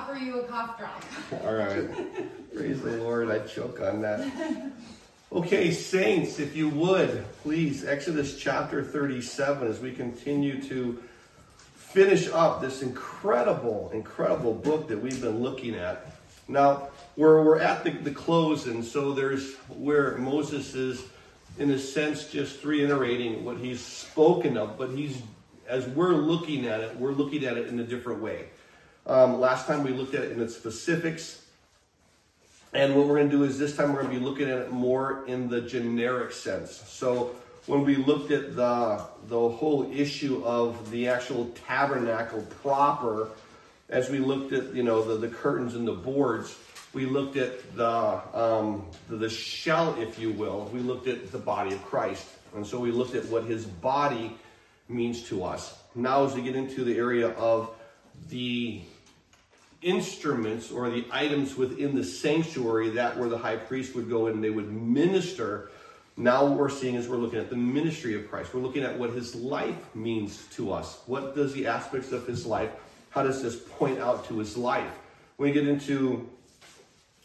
offer you a cough drop. All right. Praise the Lord. I choke on that. Okay, saints, if you would, please, Exodus chapter 37, as we continue to finish up this incredible, incredible book that we've been looking at. Now, we're, we're at the, the close, and so there's where Moses is, in a sense, just reiterating what he's spoken of, but he's, as we're looking at it, we're looking at it in a different way. Um, last time we looked at it in its specifics. And what we're going to do is this time we're going to be looking at it more in the generic sense. So when we looked at the, the whole issue of the actual tabernacle proper, as we looked at, you know, the, the curtains and the boards, we looked at the, um, the, the shell, if you will. We looked at the body of Christ. And so we looked at what his body means to us. Now as we get into the area of the instruments or the items within the sanctuary that where the high priest would go in and they would minister. Now what we're seeing is we're looking at the ministry of Christ. We're looking at what his life means to us. What does the aspects of his life, how does this point out to his life? When we get into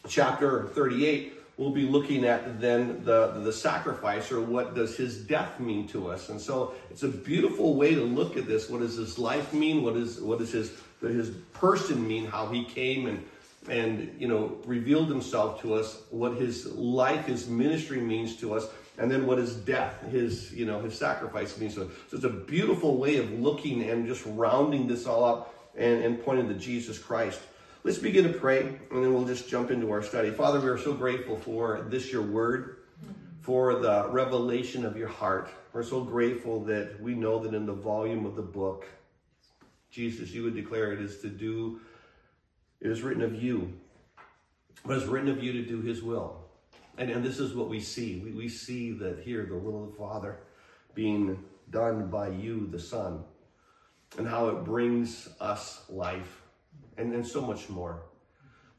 chapter 38, we'll be looking at then the, the sacrifice or what does his death mean to us. And so it's a beautiful way to look at this. What does his life mean? What is what is his his person mean? How he came and and you know revealed himself to us, what his life, his ministry means to us, and then what his death, his you know his sacrifice means us. So it's a beautiful way of looking and just rounding this all up and, and pointing to Jesus Christ. Let's begin to pray, and then we'll just jump into our study. Father, we are so grateful for this, your word, for the revelation of your heart. We're so grateful that we know that in the volume of the book, Jesus, you would declare it is to do, it is written of you, but it's written of you to do his will. And, and this is what we see. We, we see that here, the will of the Father being done by you, the Son, and how it brings us life and, and so much more.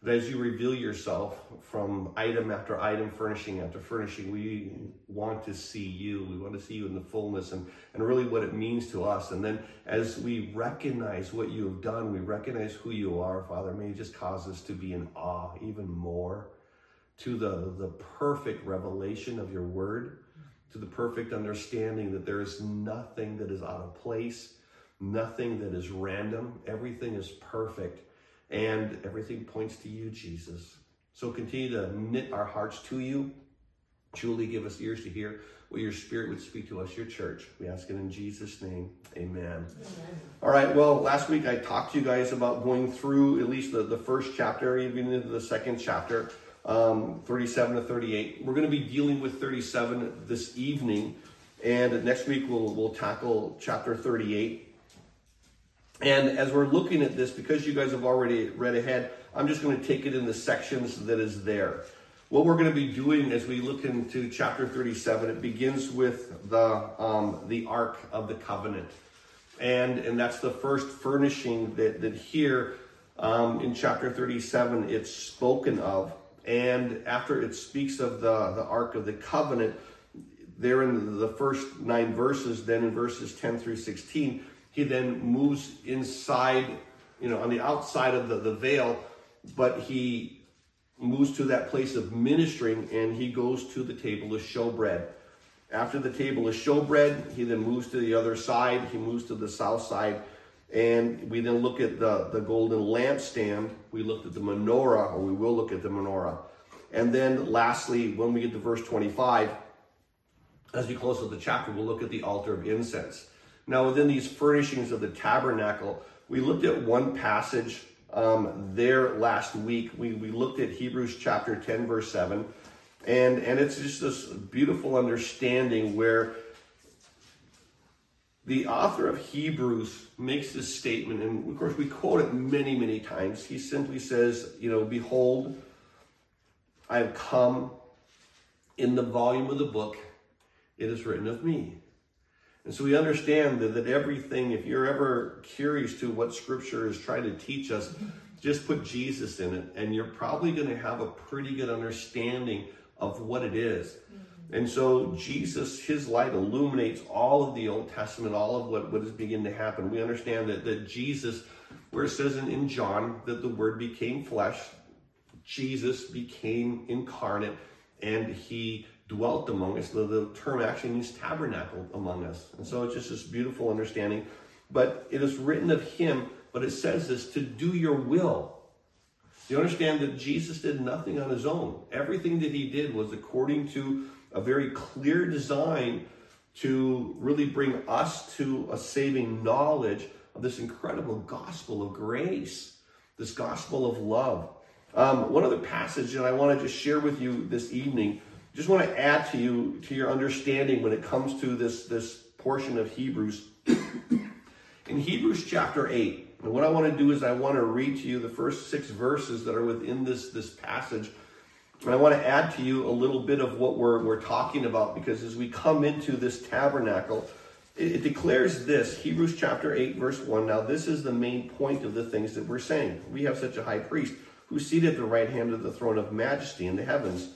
But as you reveal yourself from item after item, furnishing after furnishing, we want to see you. We want to see you in the fullness and, and really what it means to us. And then as we recognize what you have done, we recognize who you are, Father. May you just cause us to be in awe even more to the, the perfect revelation of your word, to the perfect understanding that there is nothing that is out of place, nothing that is random. Everything is perfect and everything points to you, Jesus. So continue to knit our hearts to you. Truly give us ears to hear what your spirit would speak to us, your church. We ask it in Jesus' name. Amen. Amen. All right. Well, last week I talked to you guys about going through at least the, the first chapter, even into the second chapter, um, 37 to 38. We're going to be dealing with 37 this evening. And next week we'll, we'll tackle chapter 38. And as we're looking at this, because you guys have already read ahead, I'm just going to take it in the sections that is there. What we're going to be doing as we look into chapter 37, it begins with the, um, the Ark of the Covenant. And, and that's the first furnishing that, that here um, in chapter 37 it's spoken of. And after it speaks of the, the Ark of the Covenant, there in the first nine verses, then in verses 10 through 16, he then moves inside, you know, on the outside of the, the veil, but he moves to that place of ministering and he goes to the table of showbread. After the table of showbread, he then moves to the other side. He moves to the south side. And we then look at the, the golden lampstand. We looked at the menorah, or we will look at the menorah. And then lastly, when we get to verse 25, as we close out the chapter, we'll look at the altar of incense. Now, within these furnishings of the tabernacle, we looked at one passage um, there last week. We, we looked at Hebrews chapter 10, verse 7. And, and it's just this beautiful understanding where the author of Hebrews makes this statement, and of course we quote it many, many times. He simply says, you know, behold, I have come in the volume of the book, it is written of me. And so we understand that, that everything, if you're ever curious to what scripture is trying to teach us, just put Jesus in it, and you're probably going to have a pretty good understanding of what it is. Mm-hmm. And so Jesus, his light illuminates all of the Old Testament, all of what, what is beginning to happen. We understand that, that Jesus where it says in, in John that the Word became flesh, Jesus became incarnate, and he dwelt among us. The, the term actually means tabernacle among us. And so it's just this beautiful understanding. But it is written of him, but it says this to do your will. You understand that Jesus did nothing on his own. Everything that he did was according to a very clear design to really bring us to a saving knowledge of this incredible gospel of grace, this gospel of love. Um, one other passage that I want to just share with you this evening, just want to add to you to your understanding when it comes to this this portion of Hebrews. In Hebrews chapter 8, and what I want to do is I want to read to you the first six verses that are within this, this passage. And I want to add to you a little bit of what we're, we're talking about because as we come into this tabernacle, it, it declares this Hebrews chapter 8, verse 1. Now, this is the main point of the things that we're saying. We have such a high priest who's seated at the right hand of the throne of majesty in the heavens,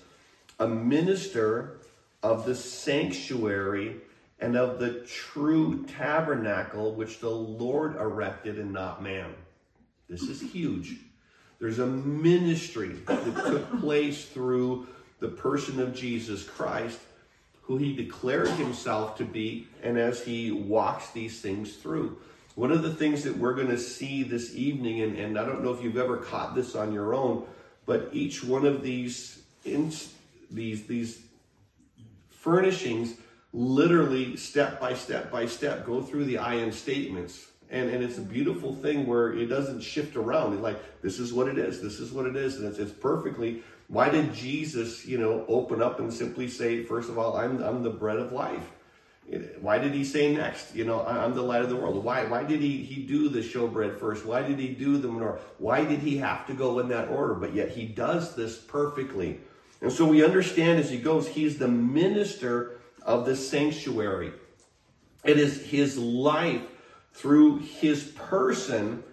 a minister of the sanctuary and of the true tabernacle which the Lord erected and not man. This is huge. There's a ministry that took place through the person of Jesus Christ, who he declared himself to be, and as he walks these things through. One of the things that we're going to see this evening, and, and I don't know if you've ever caught this on your own, but each one of these in, these these furnishings literally step by step by step go through the I am statements. And, and it's a beautiful thing where it doesn't shift around. It's like, this is what it is, this is what it is. And it's, it's perfectly. Why did Jesus, you know, open up and simply say, first of all, I'm, I'm the bread of life? Why did he say next? You know, I'm the light of the world. Why? Why did he he do the showbread first? Why did he do the menorah? Why did he have to go in that order? But yet he does this perfectly. And so we understand as he goes, he's the minister of the sanctuary. It is his life through his person,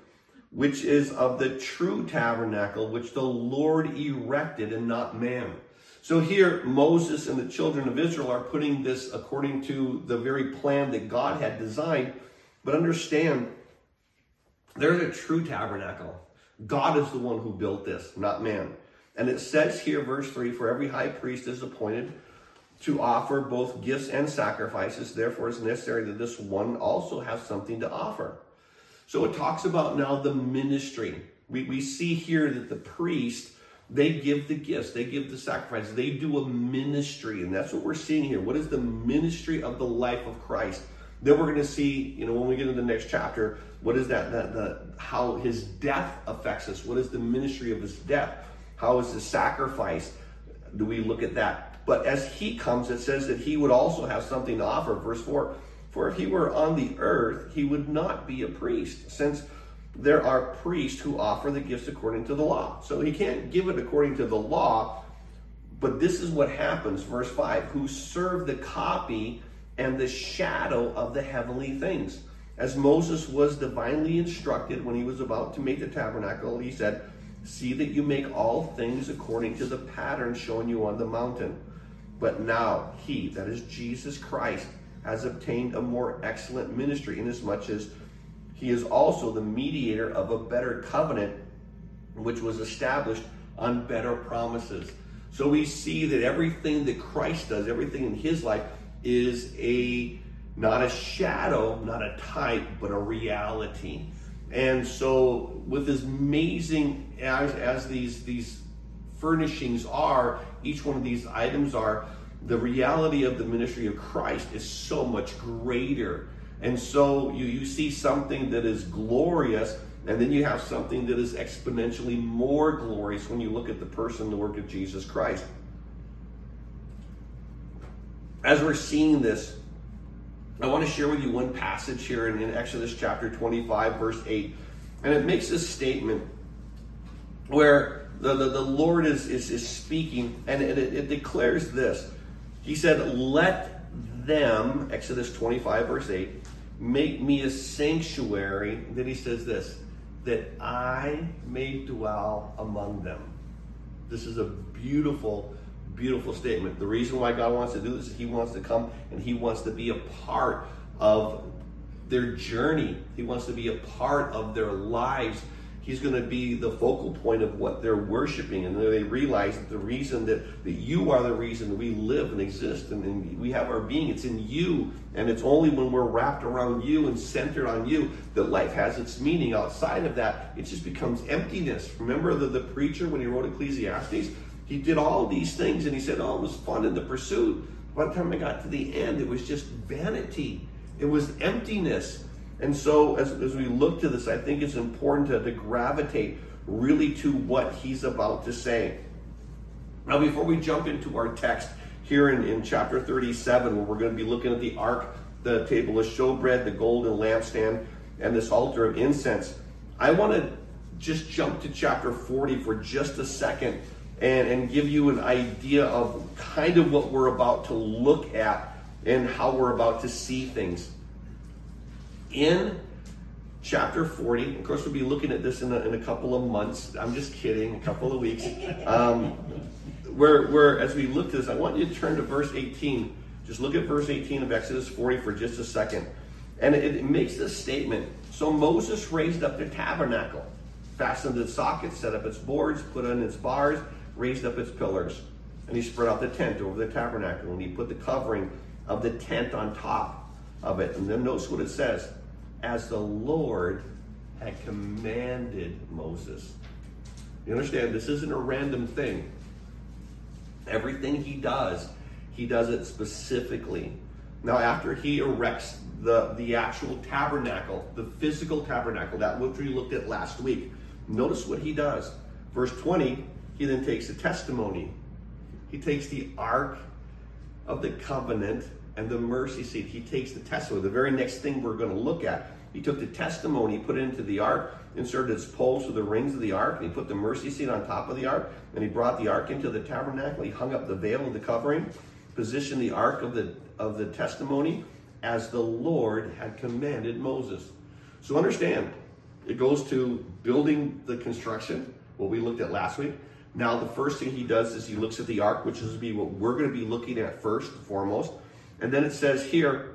which is of the true tabernacle, which the Lord erected and not man. So here, Moses and the children of Israel are putting this according to the very plan that God had designed. But understand, they're the true tabernacle. God is the one who built this, not man. And it says here, verse 3 For every high priest is appointed to offer both gifts and sacrifices. Therefore, it's necessary that this one also have something to offer. So it talks about now the ministry. We, we see here that the priest, they give the gifts, they give the sacrifices, they do a ministry. And that's what we're seeing here. What is the ministry of the life of Christ? Then we're going to see, you know, when we get into the next chapter, what is that, that the, how his death affects us? What is the ministry of his death? How is the sacrifice? Do we look at that? But as he comes, it says that he would also have something to offer. Verse 4 For if he were on the earth, he would not be a priest, since there are priests who offer the gifts according to the law. So he can't give it according to the law, but this is what happens. Verse 5 Who serve the copy and the shadow of the heavenly things. As Moses was divinely instructed when he was about to make the tabernacle, he said, See that you make all things according to the pattern shown you on the mountain. But now he, that is Jesus Christ, has obtained a more excellent ministry, inasmuch as he is also the mediator of a better covenant, which was established on better promises. So we see that everything that Christ does, everything in his life, is a not a shadow, not a type, but a reality. And so, with this amazing as, as these these furnishings are, each one of these items are, the reality of the ministry of Christ is so much greater. And so you, you see something that is glorious, and then you have something that is exponentially more glorious when you look at the person, the work of Jesus Christ. As we're seeing this, I want to share with you one passage here in, in Exodus chapter 25, verse 8. And it makes this statement where the, the, the Lord is, is, is speaking, and it, it declares this. He said, Let them, Exodus 25, verse 8, make me a sanctuary. Then he says this, that I may dwell among them. This is a beautiful, beautiful statement. The reason why God wants to do this is He wants to come and He wants to be a part of their journey. He wants to be a part of their lives. He's going to be the focal point of what they're worshiping. And they realize that the reason that, that you are the reason we live and exist and, and we have our being, it's in you. And it's only when we're wrapped around you and centered on you that life has its meaning. Outside of that, it just becomes emptiness. Remember the, the preacher when he wrote Ecclesiastes? He did all these things and he said, Oh, it was fun in the pursuit. By the time I got to the end, it was just vanity, it was emptiness. And so, as, as we look to this, I think it's important to, to gravitate really to what he's about to say. Now, before we jump into our text here in, in chapter 37, where we're going to be looking at the ark, the table of showbread, the golden lampstand, and this altar of incense, I want to just jump to chapter 40 for just a second and, and give you an idea of kind of what we're about to look at and how we're about to see things in chapter 40. Of course, we'll be looking at this in a, in a couple of months. I'm just kidding, a couple of weeks. Um, where, where, as we look at this, I want you to turn to verse 18. Just look at verse 18 of Exodus 40 for just a second. And it, it makes this statement. So Moses raised up the tabernacle, fastened its sockets, set up its boards, put on its bars, raised up its pillars. And he spread out the tent over the tabernacle, and he put the covering of the tent on top of it. And then notice what it says as the Lord had commanded Moses. You understand, this isn't a random thing. Everything he does, he does it specifically. Now, after he erects the, the actual tabernacle, the physical tabernacle, that which we looked at last week, notice what he does. Verse 20, he then takes the testimony. He takes the ark of the covenant and the mercy seat. He takes the testimony. The very next thing we're going to look at. He took the testimony, put it into the ark, inserted its poles to the rings of the ark, and he put the mercy seat on top of the ark, and he brought the ark into the tabernacle. He hung up the veil of the covering, positioned the ark of the of the testimony as the Lord had commanded Moses. So understand, it goes to building the construction, what we looked at last week. Now the first thing he does is he looks at the ark, which is be what we're going to be looking at first foremost. And then it says here,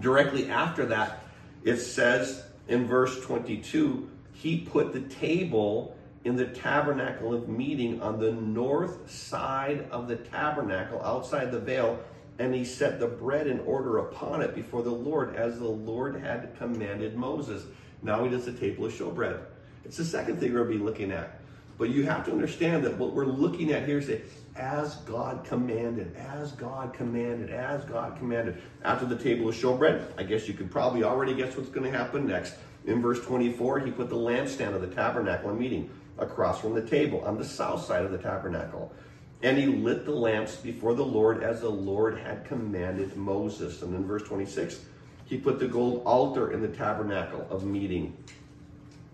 directly after that, it says in verse 22, he put the table in the tabernacle of meeting on the north side of the tabernacle, outside the veil, and he set the bread in order upon it before the Lord, as the Lord had commanded Moses. Now he does the table of showbread. It's the second thing we're going to be looking at. But you have to understand that what we're looking at here is that as God commanded, as God commanded, as God commanded. After the table of showbread, I guess you could probably already guess what's going to happen next. In verse 24, he put the lampstand of the tabernacle and meeting across from the table on the south side of the tabernacle. And he lit the lamps before the Lord as the Lord had commanded Moses. And in verse 26, he put the gold altar in the tabernacle of meeting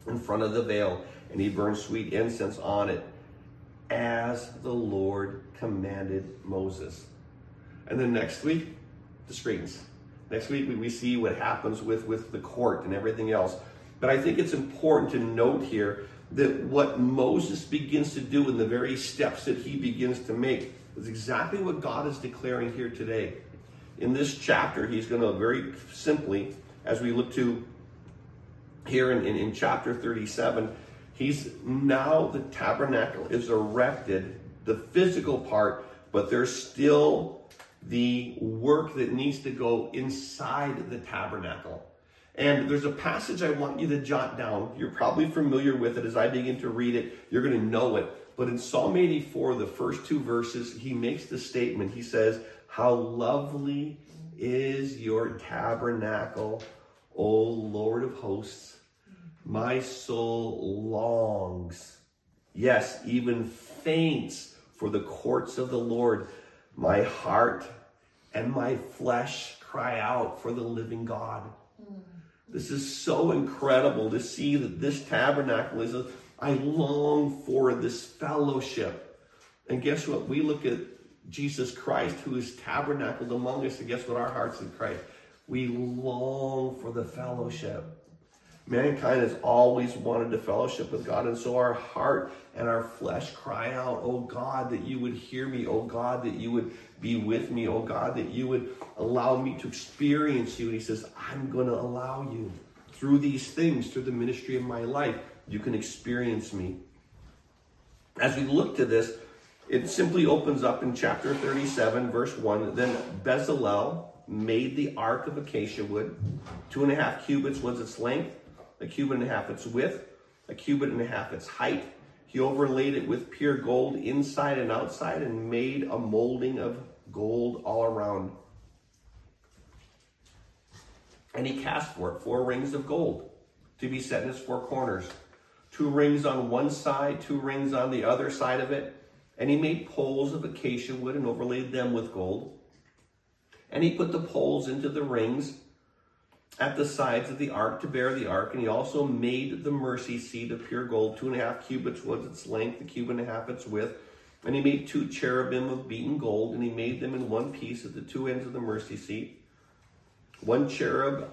in front of the veil, and he burned sweet incense on it as the Lord commanded Moses. And then next week, the screens. Next week, we see what happens with, with the court and everything else. But I think it's important to note here that what Moses begins to do in the very steps that he begins to make is exactly what God is declaring here today. In this chapter, he's going to very simply, as we look to here in, in, in chapter 37, he's now the tabernacle is erected, the physical part, but there's still the work that needs to go inside the tabernacle. And there's a passage I want you to jot down. You're probably familiar with it. As I begin to read it, you're going to know it. But in Psalm 84, the first two verses, he makes the statement. He says, How lovely is your tabernacle, O Lord of hosts. My soul longs, yes, even faints for the courts of the Lord. My heart and my flesh cry out for the living God. This is so incredible to see that this tabernacle is a, I long for this fellowship. And guess what? We look at Jesus Christ who is tabernacled among us, and guess what? Our hearts in Christ. We long for the fellowship. Mankind has always wanted to fellowship with God, and so our heart and our flesh cry out, Oh God, that you would hear me, oh God, that you would be with me, oh God, that you would allow me to experience you. And he says, I'm going to allow you through these things, through the ministry of my life, you can experience me. As we look to this, it simply opens up in chapter 37, verse 1. Then Bezalel made the ark of acacia wood. Two and a half cubits was its length a cubit and a half its width, a cubit and a half its height. He overlaid it with pure gold inside and outside and made a molding of gold all around. And he cast for it four rings of gold to be set in its four corners. Two rings on one side, two rings on the other side of it. And he made poles of acacia wood and overlaid them with gold. And he put the poles into the rings at the sides of the ark to bear the ark, and he also made the mercy seat of pure gold. Two and a half cubits was its length, a cubit and a half its width. And he made two cherubim of beaten gold, and he made them in one piece at the two ends of the mercy seat. One cherub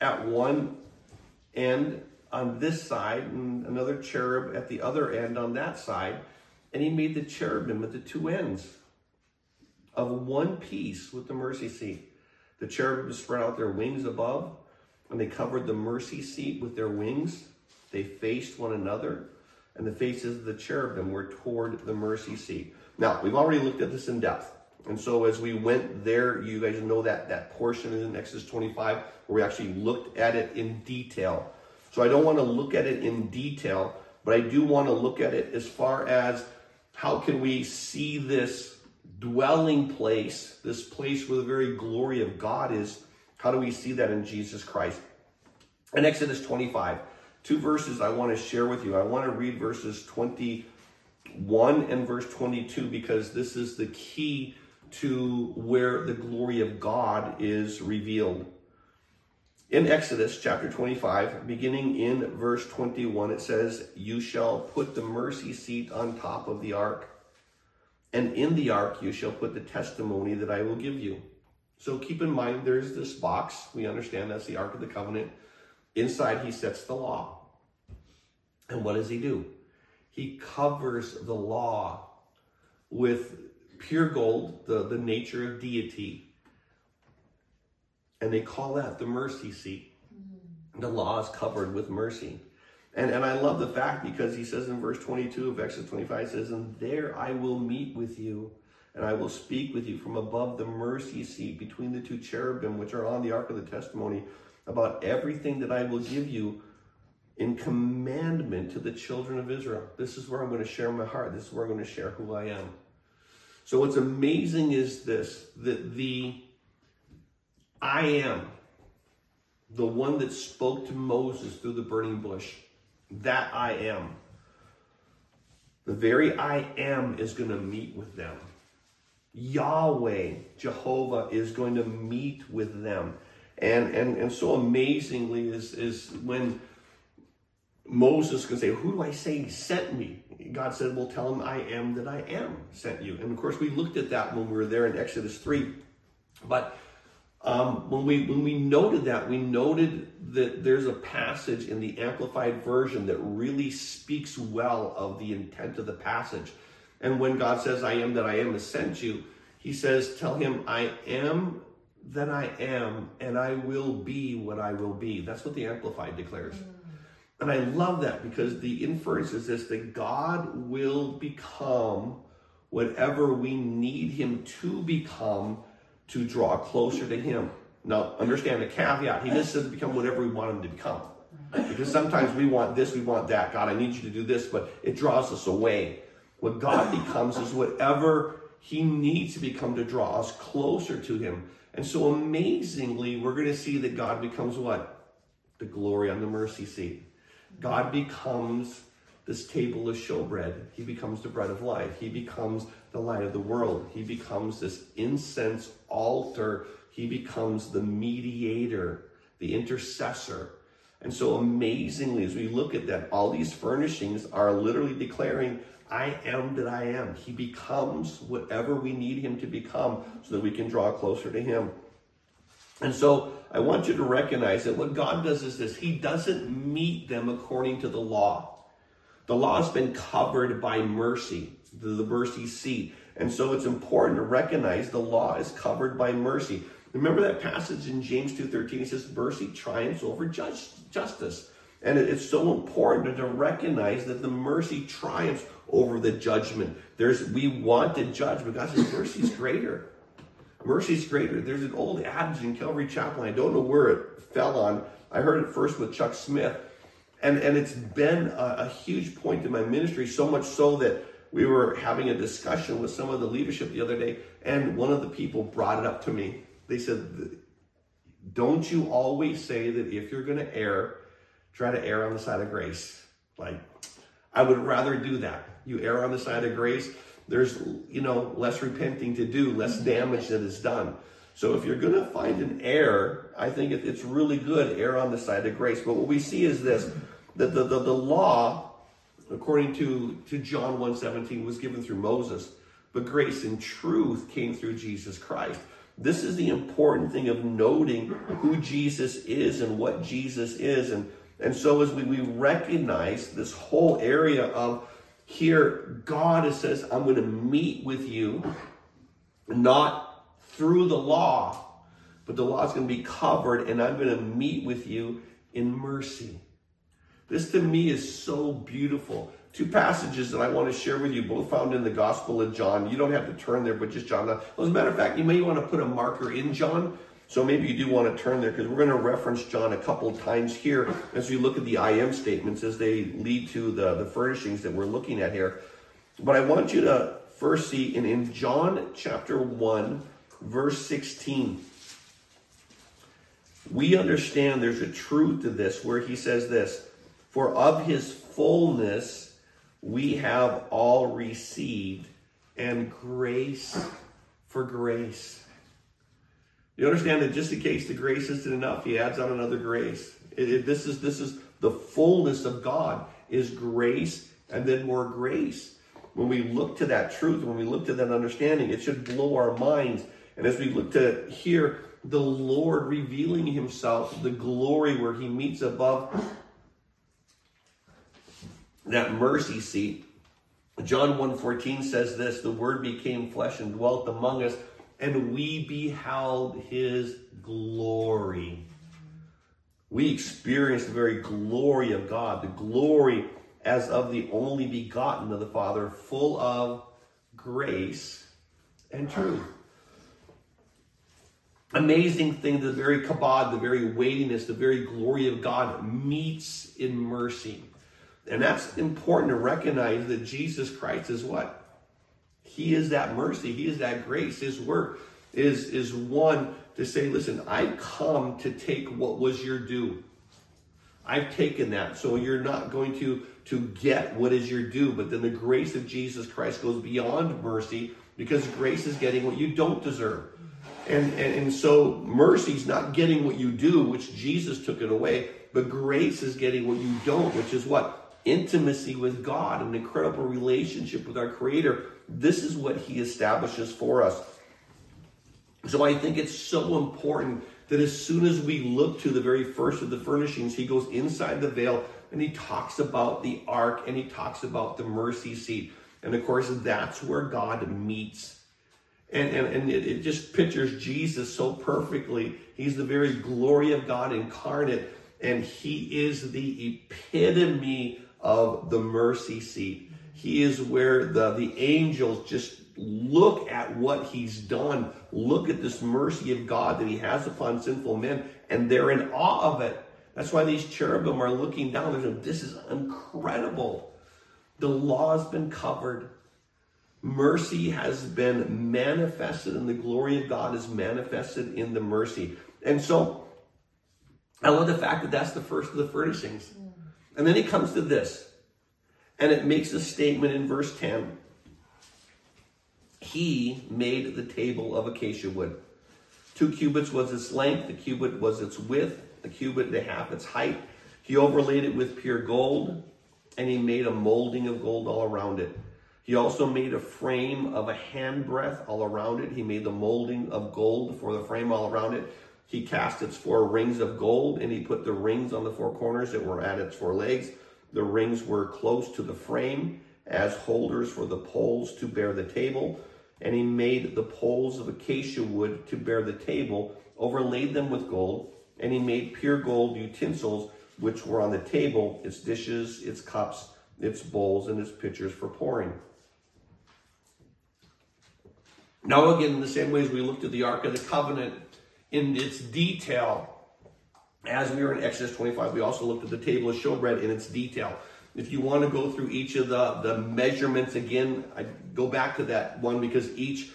at one end on this side, and another cherub at the other end on that side. And he made the cherubim at the two ends of one piece with the mercy seat. The cherubim spread out their wings above, and they covered the mercy seat with their wings. They faced one another, and the faces of the cherubim were toward the mercy seat. Now, we've already looked at this in depth. And so as we went there, you guys know that that portion in Exodus 25 where we actually looked at it in detail. So I don't want to look at it in detail, but I do want to look at it as far as how can we see this dwelling place, this place where the very glory of God is, how do we see that in Jesus Christ? In Exodus 25, two verses I want to share with you. I want to read verses 21 and verse 22 because this is the key to where the glory of God is revealed. In Exodus chapter 25, beginning in verse 21, it says, You shall put the mercy seat on top of the ark and in the ark you shall put the testimony that I will give you. So keep in mind there's this box. We understand that's the Ark of the Covenant. Inside he sets the law. And what does he do? He covers the law with pure gold, the, the nature of deity. And they call that the mercy seat. Mm-hmm. The law is covered with mercy. And, and I love the fact because he says in verse 22 of Exodus 25, says, And there I will meet with you, and I will speak with you from above the mercy seat between the two cherubim which are on the ark of the testimony about everything that I will give you in commandment to the children of Israel. This is where I'm going to share my heart. This is where I'm going to share who I am. So what's amazing is this, that the I am, the one that spoke to Moses through the burning bush, that I am. The very I am is going to meet with them. Yahweh, Jehovah, is going to meet with them. And, and, and so amazingly is, is when Moses can say, Who do I say sent me? God said, Well, tell him I am that I am sent you. And of course, we looked at that when we were there in Exodus 3. But um, when we when we noted that, we noted that there's a passage in the amplified version that really speaks well of the intent of the passage. And when God says, "I am that I am has sent you," He says, "Tell him I am that I am, and I will be what I will be." That's what the amplified declares. Mm. And I love that because the inference is this: that God will become whatever we need Him to become to draw closer to Him. Now, understand the caveat. He just says become whatever we want Him to become. Because sometimes we want this, we want that. God, I need you to do this, but it draws us away. What God becomes is whatever He needs to become to draw us closer to Him. And so amazingly, we're going to see that God becomes what? The glory on the mercy seat. God becomes this table of showbread. He becomes the bread of life. He becomes the light of the world. He becomes this incense altar. He becomes the mediator, the intercessor. And so amazingly, as we look at that, all these furnishings are literally declaring, I am that I am. He becomes whatever we need him to become so that we can draw closer to him. And so I want you to recognize that what God does is this He doesn't meet them according to the law. The law has been covered by mercy, the, the mercy seat. And so it's important to recognize the law is covered by mercy. Remember that passage in James 2.13, he says, mercy triumphs over just, justice. And it's so important to recognize that the mercy triumphs over the judgment. There's we want to judge, but God says mercy is greater. Mercy is greater. There's an old adage in Calvary Chapel. I don't know where it fell on. I heard it first with Chuck Smith. And, and it's been a, a huge point in my ministry, so much so that we were having a discussion with some of the leadership the other day, and one of the people brought it up to me. They said, Don't you always say that if you're going to err, try to err on the side of grace. Like, I would rather do that. You err on the side of grace. There's, you know, less repenting to do, less mm-hmm. damage that is done. So if you're going to find an error, I think it's really good, err on the side of grace. But what we see is this, that the, the, the law, according to, to John 1.17, was given through Moses. But grace and truth came through Jesus Christ. This is the important thing of noting who Jesus is and what Jesus is. And and so as we, we recognize this whole area of here, God says, I'm going to meet with you, not through the law, but the law is going to be covered, and I'm going to meet with you in mercy. This to me is so beautiful. Two passages that I want to share with you, both found in the Gospel of John. You don't have to turn there, but just John. As a matter of fact, you may want to put a marker in John so maybe you do want to turn there because we're going to reference John a couple times here as we look at the I am statements as they lead to the, the furnishings that we're looking at here. But I want you to first see in, in John chapter 1, verse 16, we understand there's a truth to this where he says this For of his fullness we have all received, and grace for grace. You understand that just in case the grace isn't enough, he adds on another grace. It, it, this is this is the fullness of God is grace and then more grace. When we look to that truth, when we look to that understanding, it should blow our minds. And as we look to hear the Lord revealing himself, the glory where he meets above that mercy seat. John 1:14 says this, the word became flesh and dwelt among us and we beheld his glory. We experienced the very glory of God, the glory as of the only begotten of the Father, full of grace and truth. Amazing thing, the very kabod, the very weightiness, the very glory of God meets in mercy. And that's important to recognize that Jesus Christ is what? He is that mercy. He is that grace. His work is, is one to say, listen, I come to take what was your due. I've taken that. So you're not going to, to get what is your due. But then the grace of Jesus Christ goes beyond mercy because grace is getting what you don't deserve. And, and, and so mercy is not getting what you do, which Jesus took it away, but grace is getting what you don't, which is what? Intimacy with God, an incredible relationship with our Creator this is what he establishes for us. So I think it's so important that as soon as we look to the very first of the furnishings, he goes inside the veil and he talks about the ark and he talks about the mercy seat. And of course, that's where God meets. And, and, and it, it just pictures Jesus so perfectly. He's the very glory of God incarnate, and he is the epitome of the mercy seat. He is where the, the angels just look at what he's done. Look at this mercy of God that he has upon sinful men, and they're in awe of it. That's why these cherubim are looking down. They're This is incredible. The law has been covered. Mercy has been manifested, and the glory of God is manifested in the mercy. And so, I love the fact that that's the first of the furnishings. And then he comes to this and it makes a statement in verse 10. He made the table of acacia wood. Two cubits was its length, the cubit was its width, the cubit and a half its height. He overlaid it with pure gold, and he made a molding of gold all around it. He also made a frame of a handbreadth all around it. He made the molding of gold for the frame all around it. He cast its four rings of gold, and he put the rings on the four corners that were at its four legs. The rings were close to the frame as holders for the poles to bear the table. And he made the poles of acacia wood to bear the table, overlaid them with gold. And he made pure gold utensils, which were on the table, its dishes, its cups, its bowls, and its pitchers for pouring. Now, again, in the same way as we looked at the Ark of the Covenant in its detail, as we were in Exodus 25, we also looked at the table of showbread in its detail. If you want to go through each of the, the measurements again, I go back to that one because each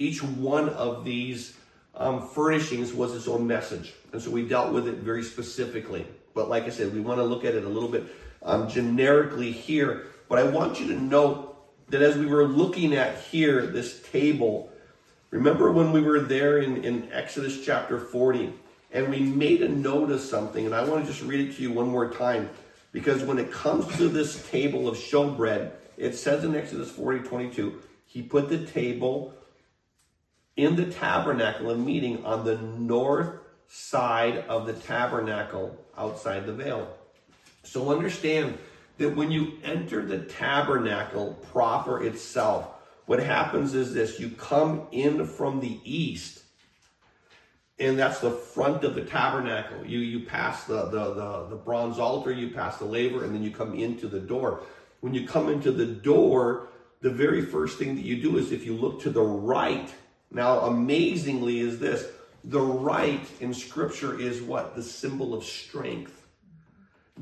each one of these um, furnishings was its own message. And so we dealt with it very specifically. But like I said, we want to look at it a little bit um, generically here. But I want you to note that as we were looking at here, this table, remember when we were there in, in Exodus chapter 40 and we made a note of something, and I want to just read it to you one more time because when it comes to this table of showbread, it says in Exodus 40 22, he put the table in the tabernacle of meeting on the north side of the tabernacle outside the veil. So understand that when you enter the tabernacle proper itself, what happens is this you come in from the east, and that's the front of the tabernacle. You you pass the, the, the, the bronze altar, you pass the laver, and then you come into the door. When you come into the door, the very first thing that you do is if you look to the right, now amazingly is this the right in scripture is what? The symbol of strength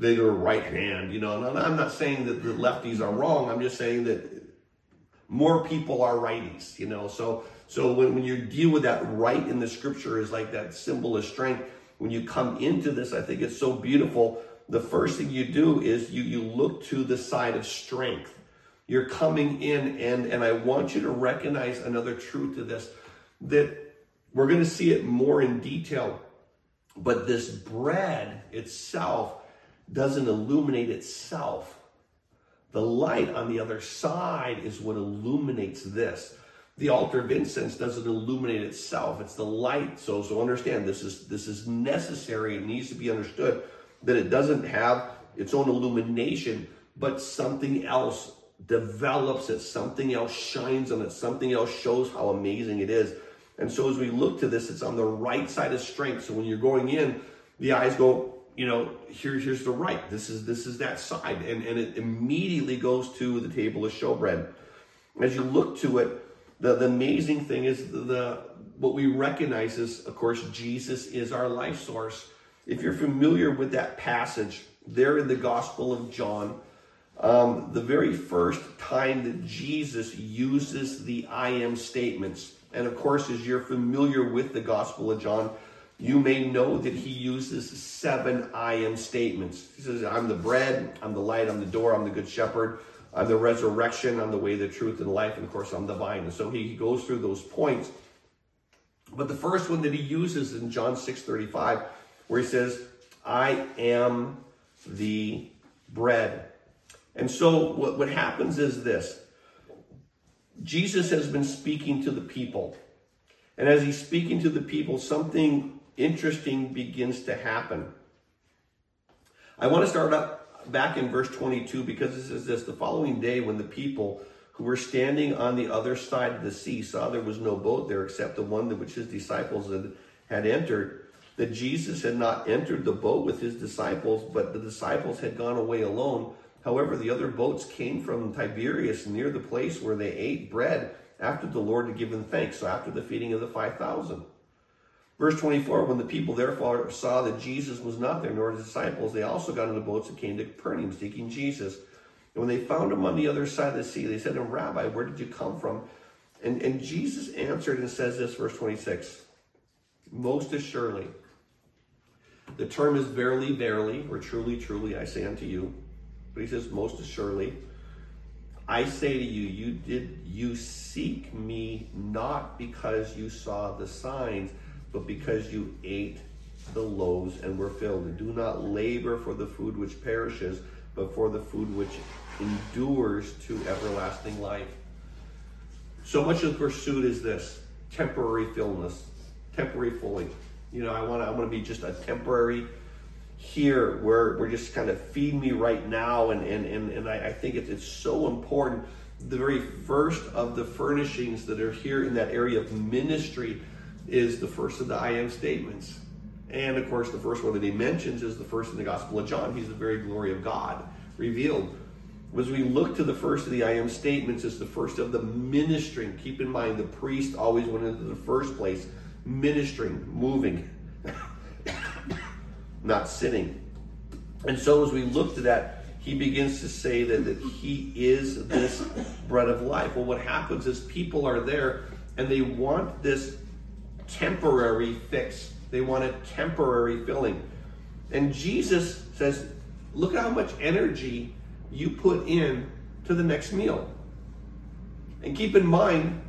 are right hand, you know. And I'm not saying that the lefties are wrong. I'm just saying that more people are righties, you know. So so when, when you deal with that right in the scripture is like that symbol of strength. When you come into this, I think it's so beautiful. The first thing you do is you you look to the side of strength. You're coming in, and and I want you to recognize another truth to this that we're going to see it more in detail. But this bread itself doesn't illuminate itself. The light on the other side is what illuminates this. The altar of incense doesn't illuminate itself. It's the light. So, so understand this is this is necessary. It needs to be understood that it doesn't have its own illumination, but something else develops it, something else shines on it, something else shows how amazing it is. And so as we look to this, it's on the right side of strength. So when you're going in, the eyes go you know, here, here's the right. This is this is that side, and and it immediately goes to the table of showbread. As you look to it, the, the amazing thing is the, the what we recognize is, of course, Jesus is our life source. If you're familiar with that passage there in the Gospel of John, um, the very first time that Jesus uses the I am statements, and of course, as you're familiar with the Gospel of John, you may know that he uses seven I am statements. He says, I'm the bread, I'm the light, I'm the door, I'm the good shepherd, I'm the resurrection, I'm the way, the truth, and life, and of course, I'm the vine. And so he goes through those points. But the first one that he uses in John 6 35, where he says, I am the bread. And so what, what happens is this Jesus has been speaking to the people. And as he's speaking to the people, something interesting begins to happen. I want to start up back in verse 22 because this is this the following day when the people who were standing on the other side of the sea saw there was no boat there except the one which his disciples had, had entered that jesus had not entered the boat with his disciples but the disciples had gone away alone however the other boats came from tiberias near the place where they ate bread after the lord had given thanks so after the feeding of the 5000 Verse 24, when the people therefore saw that Jesus was not there, nor his disciples, they also got into boats and came to Capernaum seeking Jesus. And when they found him on the other side of the sea, they said to him, Rabbi, where did you come from? And, and Jesus answered and says this, verse 26, Most assuredly, the term is verily, verily, or truly, truly, I say unto you. But he says, Most assuredly, I say to you, you did you seek me not because you saw the signs, but because you ate the loaves and were filled. Do not labor for the food which perishes, but for the food which endures to everlasting life. So much of the pursuit is this temporary fullness. temporary fully. You know, I want to I want to be just a temporary here where we're just kind of feed me right now and and and, and I, I think it's, it's so important the very first of the furnishings that are here in that area of ministry is the first of the I am statements. And of course, the first one that he mentions is the first in the Gospel of John. He's the very glory of God revealed. As we look to the first of the I am statements as the first of the ministering, keep in mind the priest always went into the first place, ministering, moving, not sitting. And so as we look to that, he begins to say that, that he is this bread of life. Well, what happens is people are there and they want this temporary fix. They want a temporary filling. And Jesus says, look at how much energy you put in to the next meal. And keep in mind,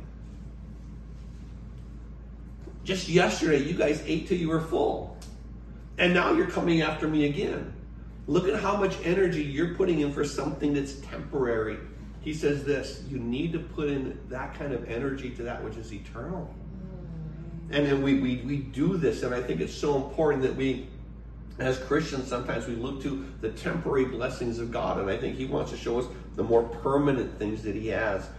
just yesterday, you guys ate till you were full. And now you're coming after me again. Look at how much energy you're putting in for something that's temporary. He says this you need to put in that kind of energy to that which is eternal. And, and we, we, we do this, and I think it's so important that we, as Christians, sometimes we look to the temporary blessings of God, and I think He wants to show us the more permanent things that He has.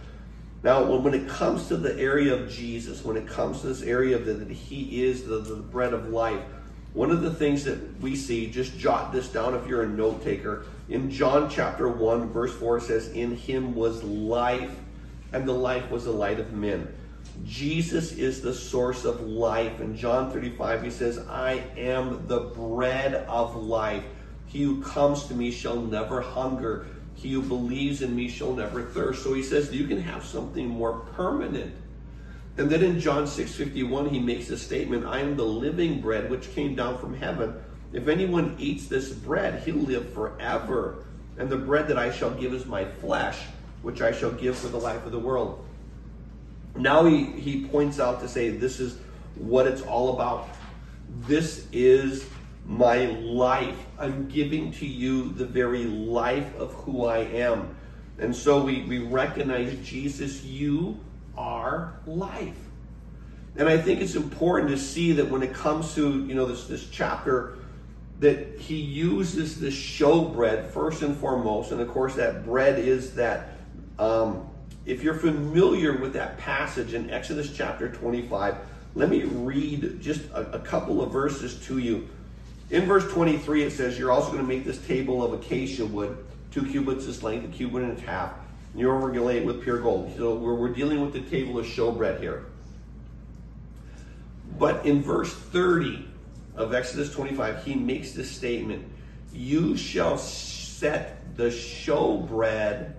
Now, when, it comes to the area of Jesus, when it comes to this area of the, that He is the, the bread of life, one of the things that we see, just jot this down if you're a note taker. In John chapter 1, verse 4 says, In him was life, and the life was the light of men. Jesus is the source of life. In John 35, he says, I am the bread of life. He who comes to me shall never hunger. He who believes in me shall never thirst. So he says you can have something more permanent and then in John 6:51 he makes a statement, I am the living bread which came down from heaven. If anyone eats this bread, he'll live forever. And the bread that I shall give is my flesh, which I shall give for the life of the world. Now he, he points out to say this is what it's all about. This is my life. I'm giving to you the very life of who I am. And so we, we recognize Jesus, you are life. And I think it's important to see that when it comes to, you know, this, this chapter, that he uses this showbread first and foremost. And of course, that bread is that, um, if you're familiar with that passage in Exodus chapter 25, let me read just a, a couple of verses to you. In verse 23, it says, You're also going to make this table of acacia wood, two cubits its length, a cubit and a half and you're overlay it with pure gold. So we're, we're dealing with the table of showbread here. But in verse 30 of Exodus 25, he makes this statement You shall set the showbread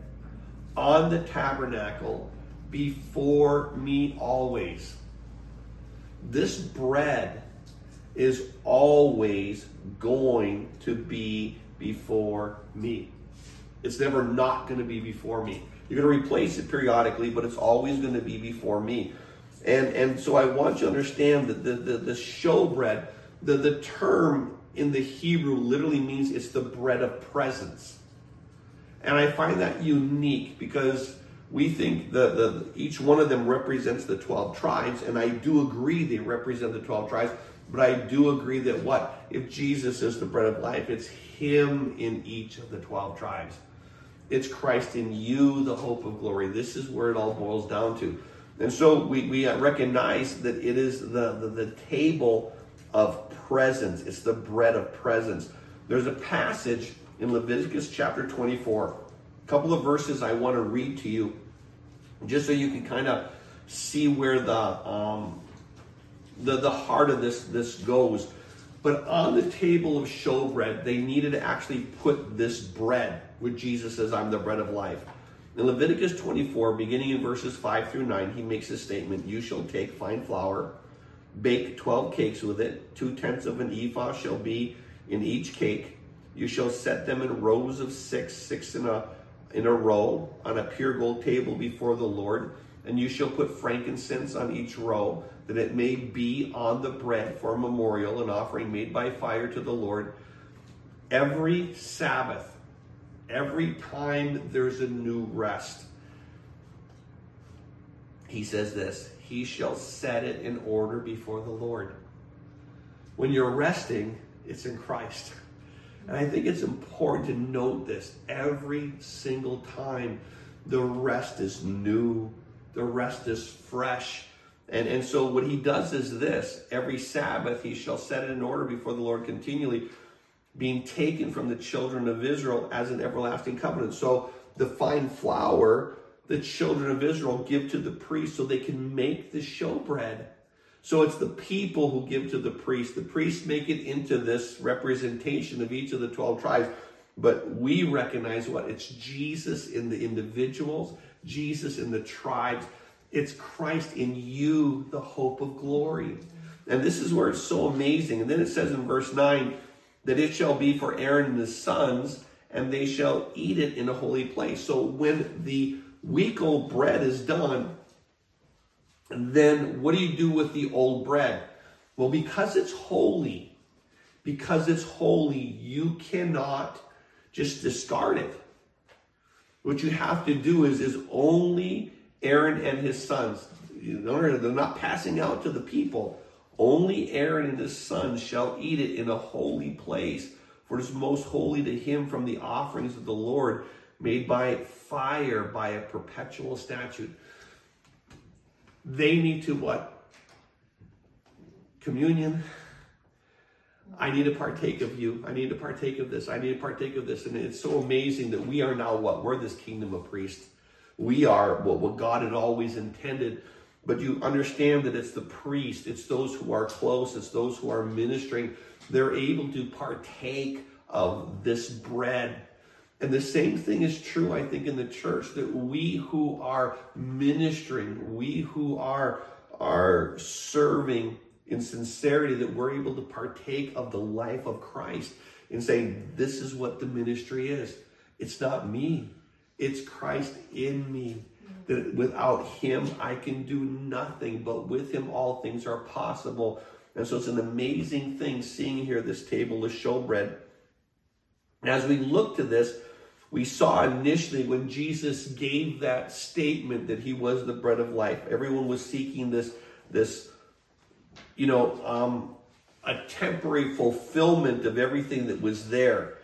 on the tabernacle before me always. This bread is always going to be before me. It's never not going to be before me. You're going to replace it periodically, but it's always going to be before me. And, and so I want you to understand that the, the, the showbread, the, the term in the Hebrew literally means it's the bread of presence. And I find that unique because we think the, the each one of them represents the 12 tribes, and I do agree they represent the 12 tribes, but I do agree that what? If Jesus is the bread of life, it's him in each of the 12 tribes. It's Christ in you, the hope of glory. This is where it all boils down to. And so we, we recognize that it is the, the, the table of presence, it's the bread of presence. There's a passage in Leviticus chapter 24, a couple of verses I want to read to you, just so you can kind of see where the, um, the, the heart of this, this goes. But on the table of showbread, they needed to actually put this bread where Jesus says, I'm the bread of life. In Leviticus 24, beginning in verses 5 through 9, he makes a statement You shall take fine flour, bake 12 cakes with it, two tenths of an ephah shall be in each cake. You shall set them in rows of six, six in a, in a row, on a pure gold table before the Lord. And you shall put frankincense on each row, that it may be on the bread for a memorial, an offering made by fire to the Lord. Every Sabbath, Every time there's a new rest, he says this he shall set it in order before the Lord. When you're resting, it's in Christ. And I think it's important to note this every single time the rest is new, the rest is fresh. And, and so what he does is this every Sabbath he shall set it in order before the Lord continually, being taken from the children of Israel as an everlasting covenant. So the fine flour the children of Israel give to the priest so they can make the showbread. So it's the people who give to the priest. The priests make it into this representation of each of the 12 tribes. But we recognize what? It's Jesus in the individuals, Jesus in the tribes. It's Christ in you, the hope of glory. And this is where it's so amazing. And then it says in verse 9 that it shall be for Aaron and his sons, and they shall eat it in a holy place. So when the week old bread is done, then what do you do with the old bread? Well, because it's holy, because it's holy, you cannot just discard it. What you have to do is, is only Aaron and his sons. They're not passing out to the people. Only Aaron and his sons shall eat it in a holy place, for it is most holy to him from the offerings of the Lord made by fire by a perpetual statute. They need to what? Communion. I need to partake of you. I need to partake of this. I need to partake of this. And it's so amazing that we are now what? We're this kingdom of priests. We are what, God had always intended. But you understand that it's the priest, it's those who are close, it's those who are ministering. They're able to partake of this bread and the same thing is true, I think, in the church that we who are ministering, we who are, are serving in sincerity, that we're able to partake of the life of Christ and say, This is what the ministry is. It's not me, it's Christ in me. That without him, I can do nothing, but with him, all things are possible. And so it's an amazing thing seeing here this table of showbread. As we look to this, we saw initially when Jesus gave that statement that he was the bread of life. Everyone was seeking this, this, you know, um, a temporary fulfillment of everything that was there.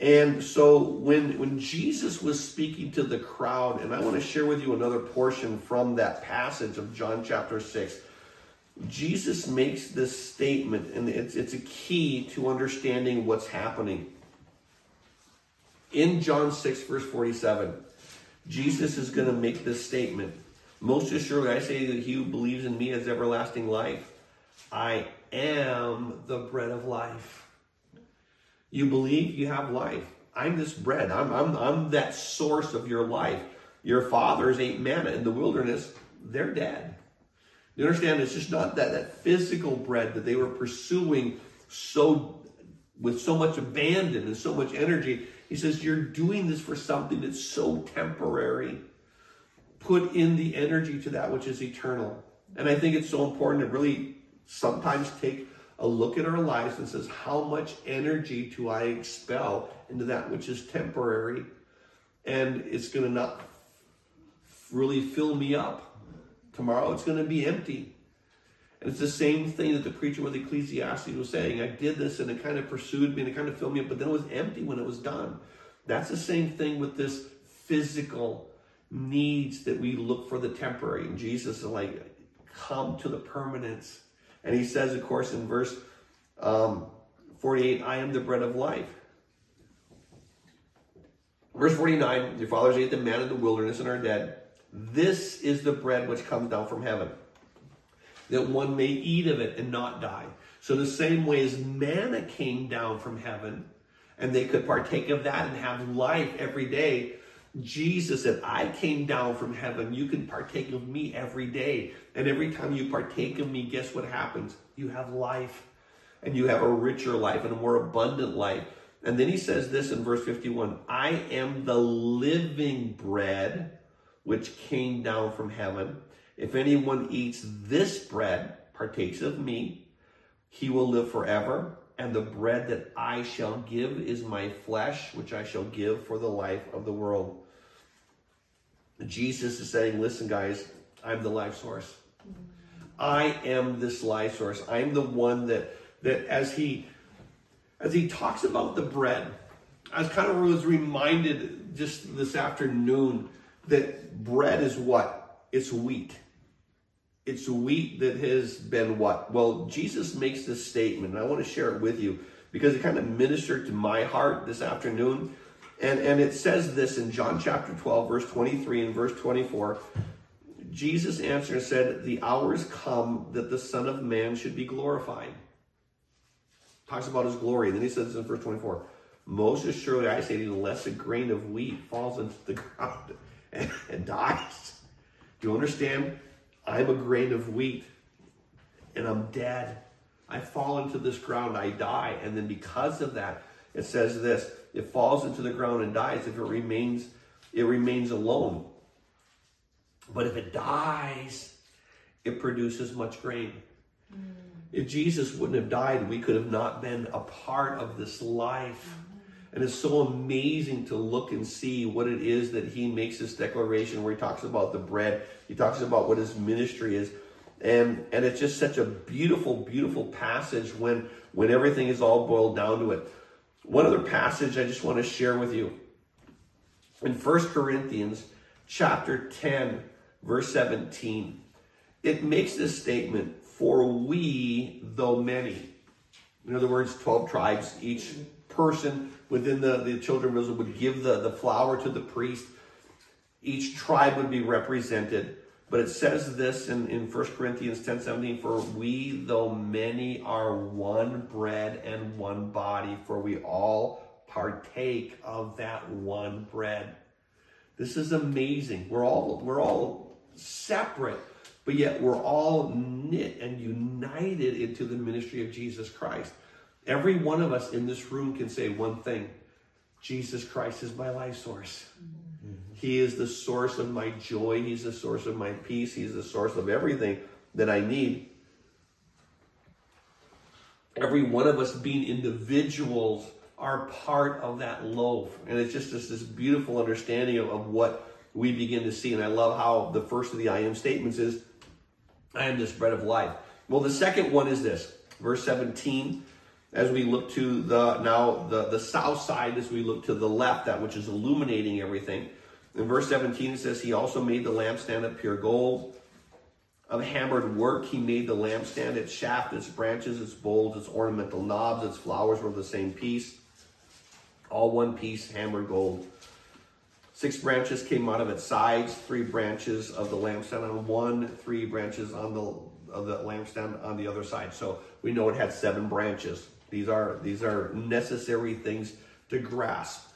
And so when when Jesus was speaking to the crowd, and I want to share with you another portion from that passage of John chapter 6. Jesus makes this statement, and it's, it's a key to understanding what's happening in John 6, verse 47, Jesus is going to make this statement. Most assuredly, I say that he who believes in me has everlasting life. I am the bread of life. You believe you have life. I'm this bread. I'm, I'm, I'm that source of your life. Your fathers ate manna in the wilderness. They're dead. You understand? It's just not that, that physical bread that they were pursuing so with so much abandon and so much energy. He says, You're doing this for something that's so temporary. Put in the energy to that which is eternal. And I think it's so important to really sometimes take a look at our lives and says, How much energy do I expel into that which is temporary? And it's going to not really fill me up. Tomorrow it's going to be empty. And it's the same thing that the preacher with Ecclesiastes was saying. I did this and it kind of pursued me and it kind of filled me up, but then it was empty when it was done. That's the same thing with this physical needs that we look for the temporary. And Jesus is like, come to the permanence. And he says, of course, in verse um, 48, I am the bread of life. Verse 49, your fathers ate the manna in the wilderness and are dead. This is the bread which comes down from heaven that one may eat of it and not die. So, the same way as manna came down from heaven and they could partake of that and have life every day, Jesus said, I came down from heaven. You can partake of me every day. And every time you partake of me, guess what happens? You have life. And you have a richer life and a more abundant life. And then he says this in verse 51 I am the living bread which came down from heaven. If anyone eats this bread, partakes of me, he will live forever. And the bread that I shall give is my flesh, which I shall give for the life of the world. Jesus is saying, Listen, guys, I'm the life source. I am this life source. I'm the one that that as he as he talks about the bread, I was kind of was reminded just this afternoon that bread is what? It's wheat. It's wheat that has been what? Well, Jesus makes this statement, and I want to share it with you because it kind of ministered to my heart this afternoon. And, and it says this in John chapter 12, verse 23 and verse 24. Jesus answered and said, The hours come that the Son of Man should be glorified. Talks about his glory. And then he says in verse 24, Most assuredly I say to you, unless a grain of wheat falls into the ground and, and dies. Do you understand? I'm a grain of wheat and I'm dead. I fall into this ground, I die. And then because of that, it says this it falls into the ground and dies. If it remains, it remains alone. But if it dies, it produces much grain. Mm. If Jesus wouldn't have died, we could have not been a part of this life. And it's so amazing to look and see what it is that he makes this declaration where he talks about the bread. He talks about what his ministry is. And, and it's just such a beautiful, beautiful passage when, when everything is all boiled down to it. One other passage I just want to share with you. In First Corinthians chapter 10, verse 17, it makes this statement, for we, though many. In other words, 12 tribes, each person within the, the children of Israel would give the, the flour to the priest. Each tribe would be represented. But it says this in, in 1 Corinthians 10 17, for we, though many, are one bread and one body, for we all partake of that one bread. This is amazing. We're all we're all separate, but yet we're all knit and united into the ministry of Jesus Christ. Every one of us in this room can say one thing Jesus Christ is my life source. Mm-hmm. He is the source of my joy. He's the source of my peace. He's the source of everything that I need. Every one of us being individuals are part of that loaf. And it's just this, this beautiful understanding of, of what we begin to see. And I love how the first of the I am statements is, I am this bread of life. Well, the second one is this, verse 17 as we look to the now the, the south side, as we look to the left, that which is illuminating everything. In verse 17 it says, He also made the lampstand of pure gold. Of hammered work, he made the lampstand, its shaft, its branches, its bowls, its ornamental knobs, its flowers were the same piece. All one piece, hammered gold. Six branches came out of its sides, three branches of the lampstand on one, three branches on the of the lampstand on the other side. So we know it had seven branches. These are these are necessary things to grasp.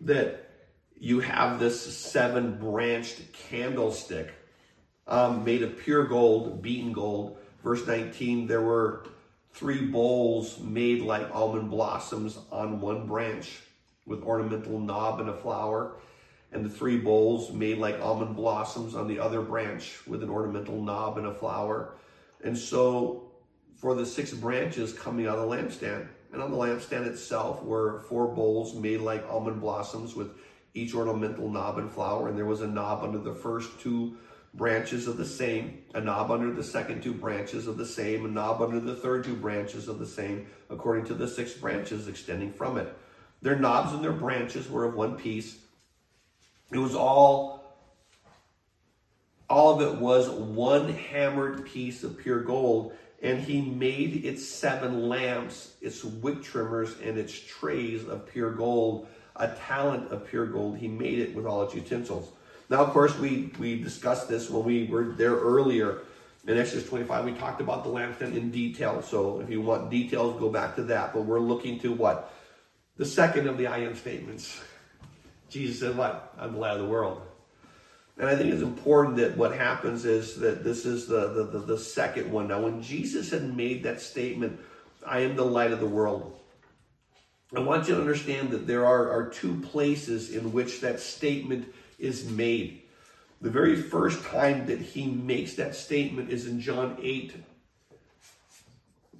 That you have this seven branched candlestick um, made of pure gold, beaten gold. Verse 19, there were three bowls made like almond blossoms on one branch with ornamental knob and a flower, and the three bowls made like almond blossoms on the other branch with an ornamental knob and a flower. And so for the six branches coming out of the lampstand. And on the lampstand itself were four bowls made like almond blossoms with each ornamental knob and flower. And there was a knob under the first two branches of the same, a knob under the second two branches of the same, a knob under the third two branches of the same, according to the six branches extending from it. Their knobs and their branches were of one piece. It was all, all of it was one hammered piece of pure gold and he made its seven lamps, its wick trimmers, and its trays of pure gold, a talent of pure gold. He made it with all its utensils. Now, of course, we, we discussed this when we were there earlier. In Exodus 25, we talked about the lampstand in detail. So if you want details, go back to that. But we're looking to what? The second of the I am statements. Jesus said, What? I'm the light of the world. And I think it's important that what happens is that this is the, the, the, the, second one. Now, when Jesus had made that statement, I am the light of the world, I want you to understand that there are, are two places in which that statement is made. The very first time that he makes that statement is in John 8,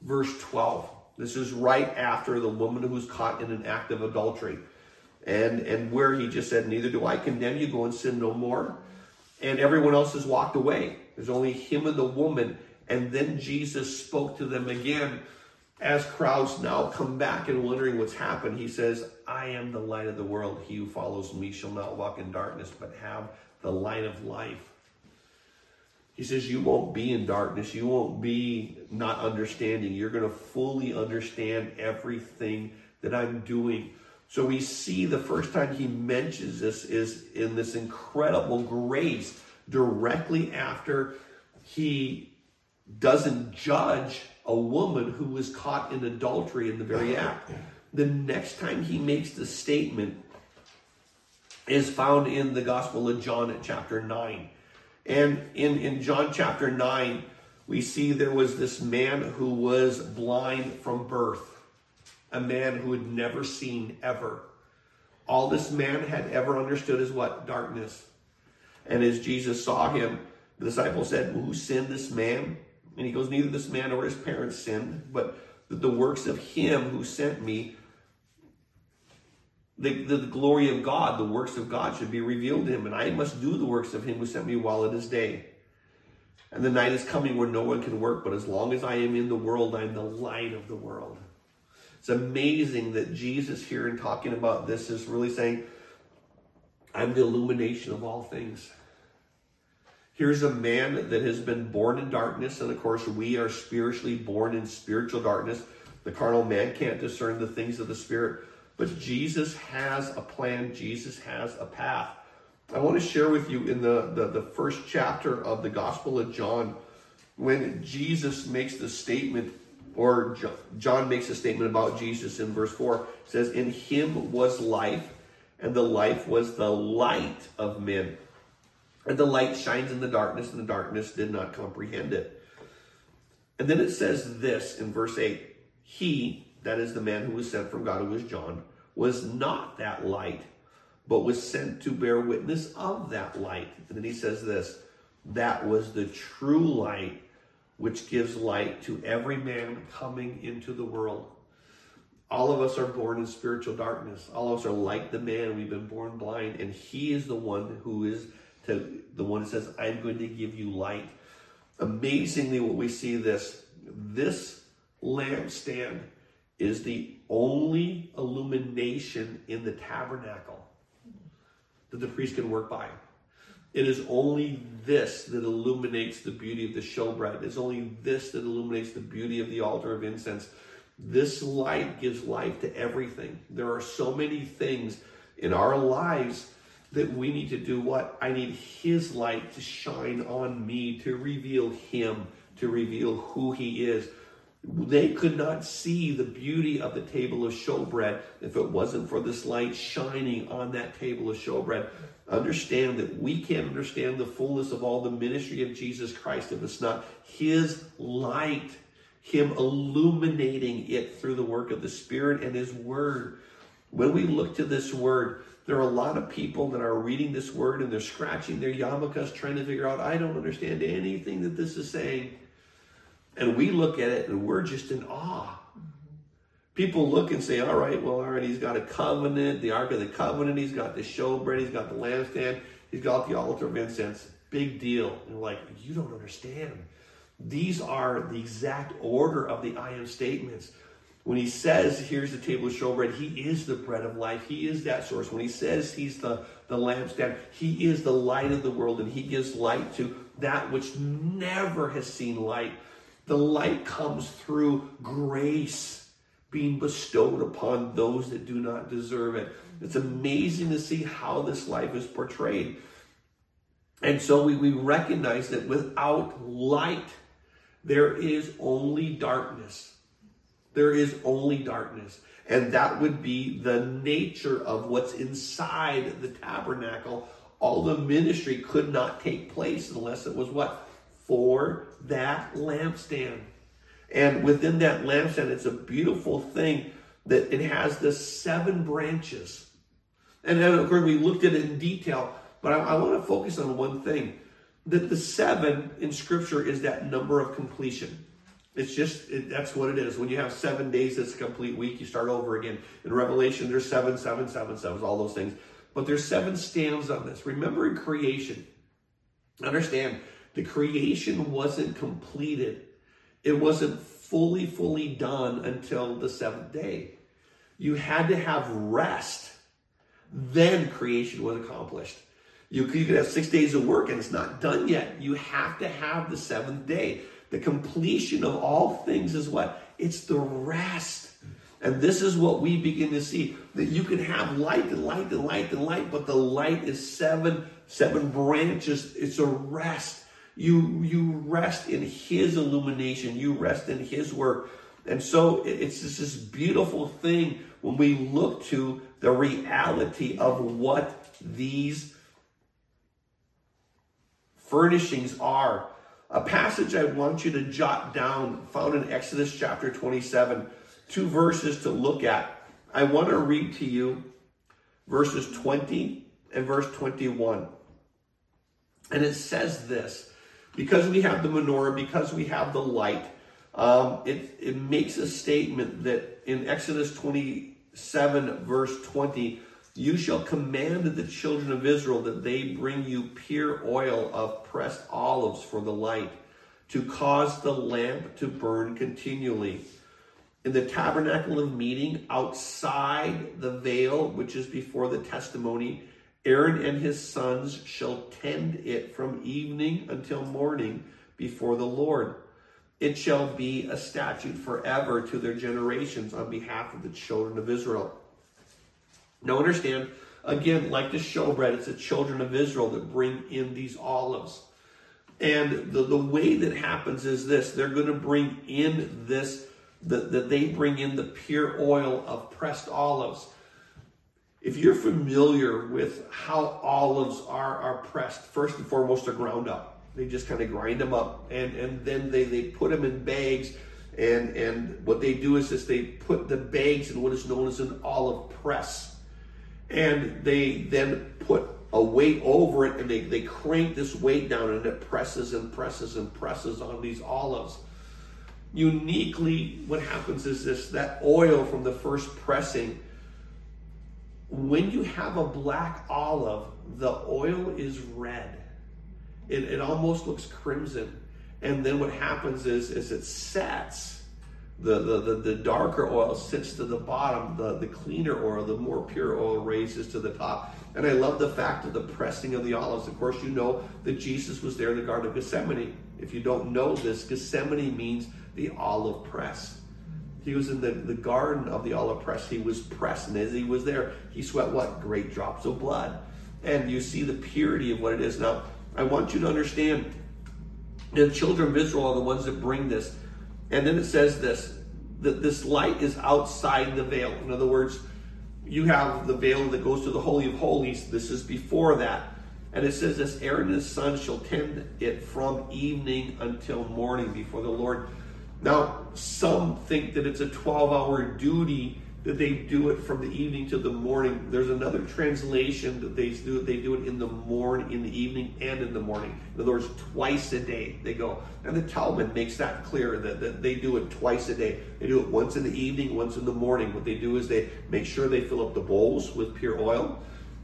verse 12. This is right after the woman who was caught in an act of adultery. And, and where he just said, Neither do I condemn you, go and sin no more. And everyone else has walked away. There's only him and the woman. And then Jesus spoke to them again as crowds now come back and wondering what's happened. He says, I am the light of the world. He who follows me shall not walk in darkness, but have the light of life. He says, You won't be in darkness. You won't be not understanding. You're going to fully understand everything that I'm doing. So we see the first time he mentions this is in this incredible grace directly after he doesn't judge a woman who was caught in adultery in the very act. The next time he makes the statement is found in the Gospel of John at chapter 9. And in, in John chapter 9, we see there was this man who was blind from birth a man who had never seen ever. All this man had ever understood is what? Darkness. And as Jesus saw him, the disciple said, well, Who sinned this man? And he goes, Neither this man nor his parents sinned, but the works of him who sent me, the, the, the, glory of God, the works of God should be revealed to him. And I must do the works of him who sent me while it is day. And the night is coming where no one can work, but as long as I am in the world, I am the light of the world. It's amazing that Jesus here in talking about this is really saying, I'm the illumination of all things. Here's a man that has been born in darkness, and of course, we are spiritually born in spiritual darkness. The carnal man can't discern the things of the Spirit, but Jesus has a plan, Jesus has a path. I want to share with you in the, the, the first chapter of the Gospel of John when Jesus makes the statement or John makes a statement about Jesus in verse 4. Says, In him was life, and the life was the light of men. And the light shines in the darkness, and the darkness did not comprehend it. And then it says this in verse 8 He, that is the man who was sent from God, who was John, was not that light, but was sent to bear witness of that light. And then he says this that was the true light which gives light to every man coming into the world. All of us are born in spiritual darkness. All of us are like the man. We've been born blind, and he is the one who is to, the one that says, I'm going to give you light. Amazingly, what we see this, this lampstand is the only illumination in the tabernacle that the priest can work by. It is only this that illuminates the beauty of the showbread. It's only this that illuminates the beauty of the altar of incense. This light gives life to everything. There are so many things in our lives that we need to do what? I need His light to shine on me, to reveal Him, to reveal who He is. They could not see the beauty of the table of showbread if it wasn't for this light shining on that table of showbread. Understand that we can't understand the fullness of all the ministry of Jesus Christ if it's not His light, Him illuminating it through the work of the Spirit and His Word. When we look to this Word, there are a lot of people that are reading this Word and they're scratching their yarmulkes trying to figure out, I don't understand anything that this is saying. And we look at it and we're just in awe. People look and say, all right, well, all right, he's got a covenant, the Ark of the Covenant, he's got the showbread, he's got the lampstand, he's got the altar of incense. Big deal. And like, you don't understand. These are the exact order of the I am statements. When he says, here's the table of showbread, he is the bread of life. He is that source. When he says he's the, the lampstand, he is the light of the world and he gives light to that which never has seen light. The light comes through grace being bestowed upon those that do not deserve it. It's amazing to see how this life is portrayed. And so we, we recognize that without light, there is only darkness. There is only darkness. And that would be the nature of what's inside the tabernacle. All the ministry could not take place unless it was what? for that lampstand. And within that lampstand, it's a beautiful thing that it has the seven branches. And of course, we looked at it in detail, but I, I want to focus on one thing that the seven in Scripture is that number of completion. It's just, it, that's what it is. When you have seven days, it's a complete week, you start over again. In Revelation, there's seven, seven, seven, seven, all those things. But there's seven stands on this. Remember in creation, Understand, the creation wasn't completed. It wasn't fully, fully done until the seventh day. You had to have rest. Then creation was accomplished. You, could have six days of work and it's not done yet. You have to have the seventh day. The completion of all things is what? It's the rest. And this is what we begin to see that you can have light and light and light and light, but the light is seven, seven branches. It's a rest. You, you rest in His illumination, you rest in His work. And so it's just this beautiful thing when we look to the reality of what these furnishings are. A passage I want you to jot down, found in Exodus chapter 27, two verses to look at. I want to read to you verses 20 and verse 21. And it says this because we have the menorah, because we have the light, um, it, it makes a statement that in Exodus 27, verse 20, you shall command the children of Israel that they bring you pure oil of pressed olives for the light, to cause the lamp to burn continually. In the tabernacle of meeting, outside the veil, which is before the testimony, Aaron and his sons shall tend it from evening until morning before the Lord. It shall be a statute forever to their generations on behalf of the children of Israel. Now understand, again, like the showbread, it's the children of Israel that bring in these olives. And the, the way that happens is this they're going to bring in this, that the, they bring in the pure oil of pressed olives. If you're familiar with how olives are, are pressed, first and foremost, they're ground up. They just kind of grind them up and, and then they, they put them in bags. And, and what they do is, is they put the bags in what is known as an olive press. And they then put a weight over it and they, they crank this weight down and it presses and presses and presses on these olives. Uniquely, what happens is this that oil from the first pressing when you have a black olive, the oil is red. It, it almost looks crimson. And then what happens is, is it sets. The, the, the, the darker oil sits to the bottom. The, the cleaner oil, the more pure oil raises to the top. And I love the fact of the pressing of the olives. Of course, you know that Jesus was there in the Garden of Gethsemane. If you don't know this, Gethsemane means the olive press. He was in the, the garden of the olive press. He was pressed, and as he was there, he sweat what? Great drops of blood. And you see the purity of what it is. Now, I want you to understand the children of Israel are the ones that bring this. And then it says this that this light is outside the veil. In other words, you have the veil that goes to the Holy of Holies. This is before that. And it says this Aaron and his son shall tend it from evening until morning before the Lord. Now, some think that it's a 12 hour duty that they do it from the evening to the morning. There's another translation that they do they do it in the morning, in the evening, and in the morning. In other words, twice a day they go. And the Talmud makes that clear that, that they do it twice a day. They do it once in the evening, once in the morning. What they do is they make sure they fill up the bowls with pure oil,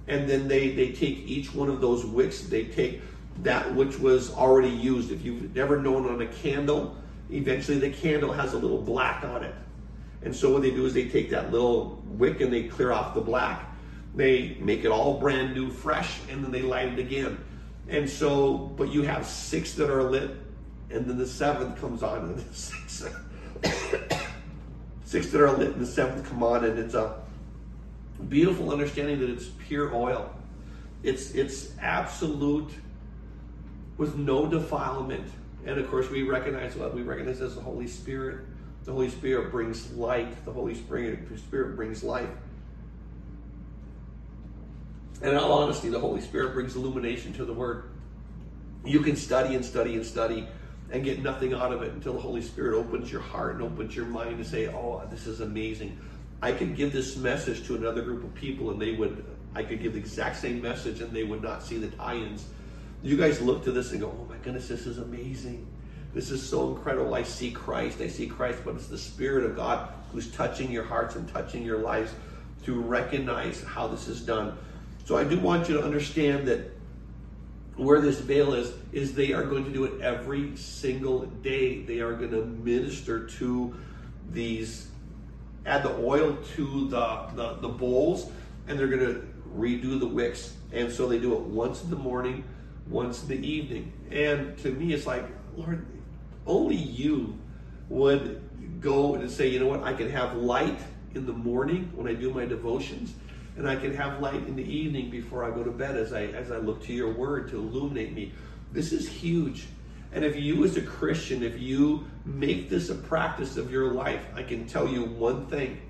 and then they, they take each one of those wicks, they take that which was already used. If you've never known on a candle, eventually the candle has a little black on it. And so what they do is they take that little wick and they clear off the black. They make it all brand new, fresh, and then they light it again. And so, but you have six that are lit, and then the seventh comes on, and the six, six that are lit, and the seventh come on, and it's a beautiful understanding that it's pure oil. It's it's absolute with no defilement. And of course, we recognize what we recognize as the Holy Spirit. The Holy Spirit brings light. The Holy Spirit, Spirit brings life. And in all honesty, the Holy Spirit brings illumination to the Word. You can study and study and study and get nothing out of it until the Holy Spirit opens your heart and opens your mind to say, "Oh, this is amazing." I could give this message to another group of people, and they would. I could give the exact same message, and they would not see the tie-ins you guys look to this and go, oh my goodness, this is amazing. This is so incredible. I see Christ. I see Christ, but it's the Spirit of God who's touching your hearts and touching your lives to recognize how this is done. So I do want you to understand that where this veil is, is they are going to do it every single day. They are going to minister to these, add the oil to the, the, the bowls, and they're going to redo the wicks. And so they do it once in the morning, once in the evening. And to me, it's like, Lord, only you would go and say, you know what, I can have light in the morning when I do my devotions and I can have light in the evening before I go to bed as I as I look to your word to illuminate me. This is huge. And if you as a Christian, if you make this a practice of your life, I can tell you one thing.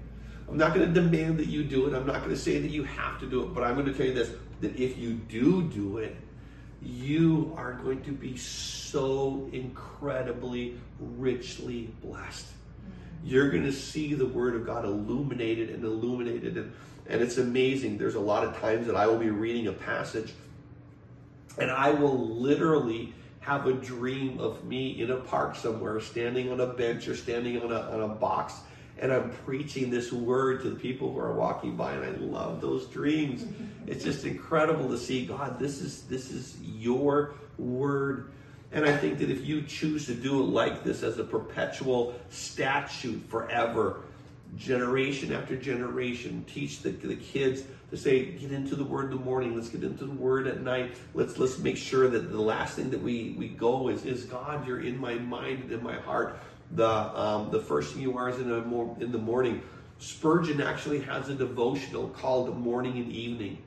I'm not going to demand that you do it. I'm not going to say that you have to do it, but I'm going to tell you this that if you do do it, you are going to be so incredibly richly blessed. You're going to see the Word of God illuminated and illuminated and and it's amazing. There's a lot of times that I will be reading a passage and I will literally have a dream of me in a park somewhere, standing on a bench or standing on a, on a box, and I'm preaching this word to the people who are walking by, and I love those dreams. It's just incredible to see God. This is this is your word, and I think that if you choose to do it like this as a perpetual statute forever, generation after generation, teach the, the kids to say, get into the word in the morning, let's get into the word at night. Let's let's make sure that the last thing that we, we go is, is God, you're in my mind and in my heart. The um, the first thing you are is in, a, in the morning. Spurgeon actually has a devotional called Morning and Evening.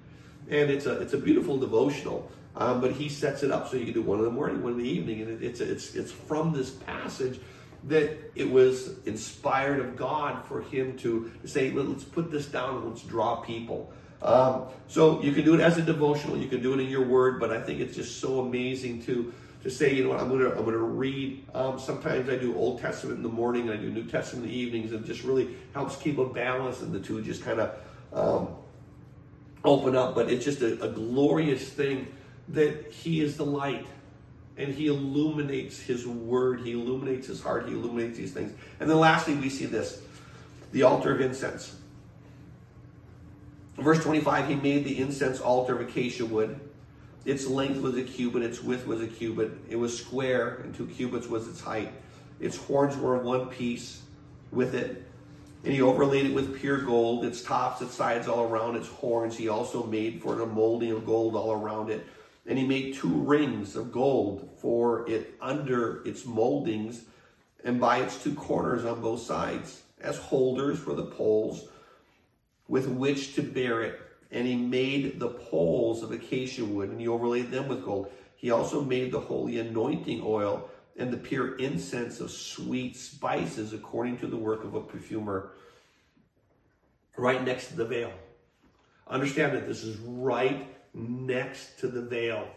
And it's a it's a beautiful devotional. Um, but he sets it up so you can do one in the morning, one in the evening, and it, it's it's it's from this passage that it was inspired of God for him to, say, let's put this down and let's draw people. Um, so you can do it as a devotional, you can do it in your word, but I think it's just so amazing to to say, you know what, I'm gonna I'm gonna read. Um, sometimes I do Old Testament in the morning, and I do New Testament in the evenings, and it just really helps keep a balance, and the two just kind of um, open up. But it's just a, a glorious thing that He is the light and he illuminates his word, he illuminates his heart, he illuminates these things. And then lastly, we see this the altar of incense. Verse 25, he made the incense altar of acacia wood. Its length was a cubit, its width was a cubit. It was square, and two cubits was its height. Its horns were of one piece with it. And he overlaid it with pure gold, its tops, its sides all around, its horns. He also made for it a molding of gold all around it. And he made two rings of gold for it under its moldings and by its two corners on both sides as holders for the poles with which to bear it. And he made the poles of acacia wood and he overlaid them with gold. He also made the holy anointing oil and the pure incense of sweet spices according to the work of a perfumer right next to the veil. Understand that this is right next to the veil.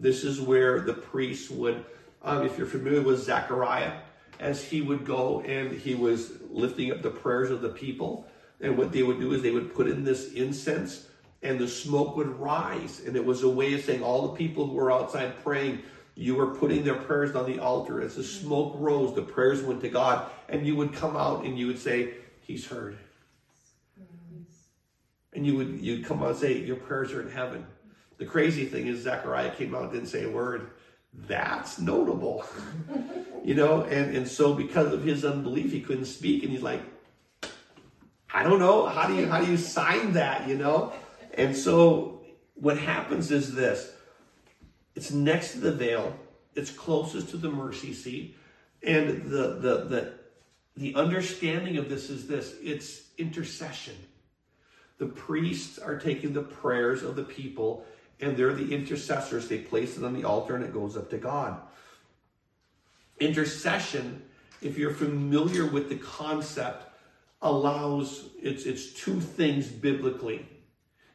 This is where the priest would, um, if you're familiar with Zechariah, as he would go and he was lifting up the prayers of the people. And what they would do is they would put in this incense and the smoke would rise. And it was a way of saying all the people who were outside praying, you were putting their prayers on the altar. As the smoke rose, the prayers went to God. And you would come out and you would say, He's heard. And you would you'd come out and say, Your prayers are in heaven. The crazy thing is Zechariah came out and didn't say a word. That's notable. you know, and, and so because of his unbelief, he couldn't speak, and he's like, I don't know, how do you how do you sign that, you know? And so what happens is this it's next to the veil, it's closest to the mercy seat, and the the the the understanding of this is this it's intercession. The priests are taking the prayers of the people and they're the intercessors. They place it on the altar and it goes up to God. Intercession, if you're familiar with the concept, allows it's it's two things biblically.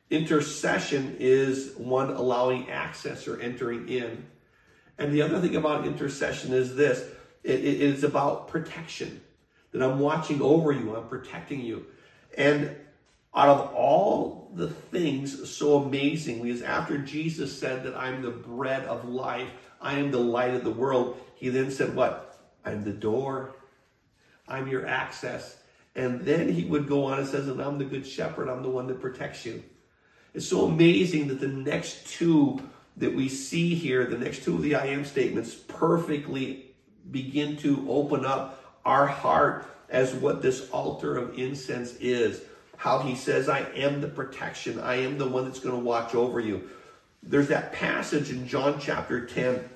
Intercession is one allowing access or entering in. And the other thing about intercession is this it, it is about protection. That I'm watching over you, I'm protecting you. And out of all the things so amazingly is after Jesus said that I'm the bread of life, I am the light of the world, he then said, What? I'm the door, I'm your access. And then he would go on and says, And I'm the good shepherd, I'm the one that protects you. It's so amazing that the next two that we see here, the next two of the I am statements perfectly begin to open up our heart as what this altar of incense is. How he says, I am the protection, I am the one that's going to watch over you. There's that passage in John chapter 10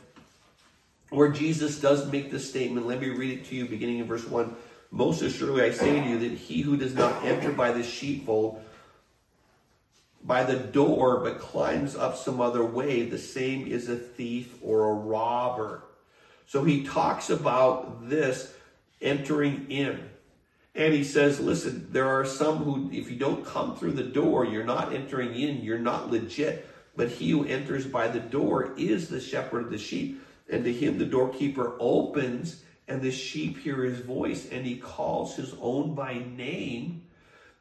where Jesus does make this statement. Let me read it to you, beginning in verse 1. Most assuredly, I say to you that he who does not enter by the sheepfold, by the door, but climbs up some other way, the same is a thief or a robber. So he talks about this entering in. And he says, listen, there are some who, if you don't come through the door, you're not entering in, you're not legit. But he who enters by the door is the shepherd of the sheep. And to him the doorkeeper opens, and the sheep hear his voice, and he calls his own by name,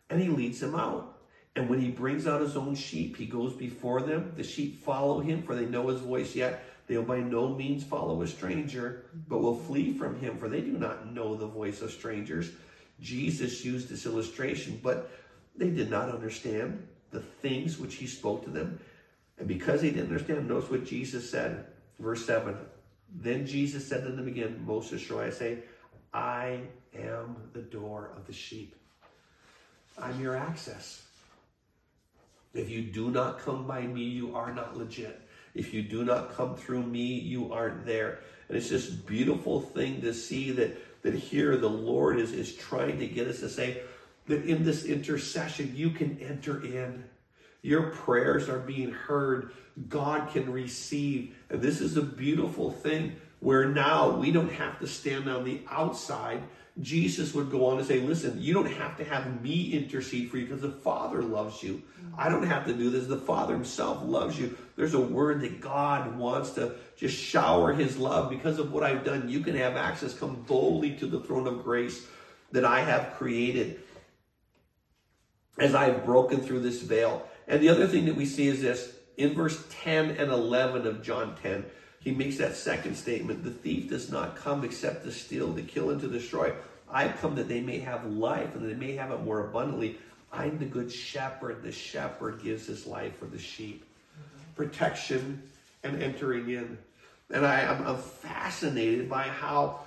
and he leads them out. And when he brings out his own sheep, he goes before them. The sheep follow him, for they know his voice yet. They will by no means follow a stranger, but will flee from him, for they do not know the voice of strangers. Jesus used this illustration, but they did not understand the things which he spoke to them. And because they didn't understand, notice what Jesus said. Verse 7 then Jesus said to them again, Most assuredly I say, I am the door of the sheep. I'm your access. If you do not come by me, you are not legit. If you do not come through me, you aren't there. And it's just beautiful thing to see that, that here the Lord is, is trying to get us to say that in this intercession, you can enter in. Your prayers are being heard. God can receive. And this is a beautiful thing where now we don't have to stand on the outside. Jesus would go on to say, Listen, you don't have to have me intercede for you because the Father loves you. I don't have to do this. The Father Himself loves you. There's a word that God wants to just shower His love because of what I've done. You can have access, come boldly to the throne of grace that I have created as I've broken through this veil. And the other thing that we see is this in verse 10 and 11 of John 10, he makes that second statement The thief does not come except to steal, to kill, and to destroy. I've come that they may have life and they may have it more abundantly. I'm the good shepherd. The shepherd gives his life for the sheep. Mm-hmm. Protection and entering in. And I, am fascinated by how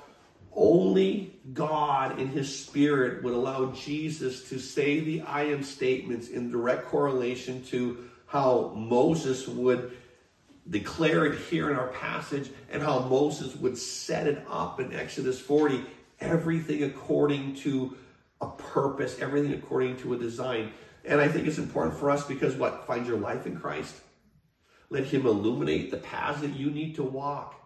only God in his spirit would allow Jesus to say the I am statements in direct correlation to how Moses would declare it here in our passage and how Moses would set it up in Exodus 40. Everything according to a purpose, everything according to a design. And I think it's important for us because what? Find your life in Christ. Let Him illuminate the paths that you need to walk.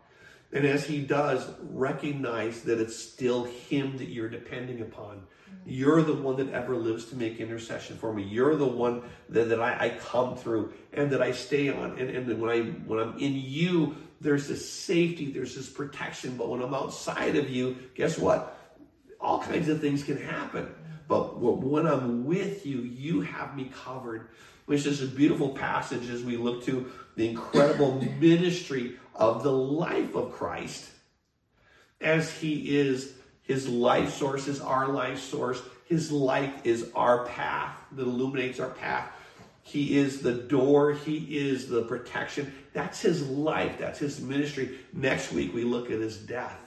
And as he does, recognize that it's still him that you're depending upon. You're the one that ever lives to make intercession for me. You're the one that, that I, I come through and that I stay on. And, and when I when I'm in you, there's this safety, there's this protection. But when I'm outside of you, guess what? All kinds of things can happen. But when I'm with you, you have me covered. Which is a beautiful passage as we look to the incredible ministry of the life of Christ as he is his life source is our life source. His light is our path that illuminates our path. He is the door. He is the protection. That's his life. That's his ministry. Next week, we look at his death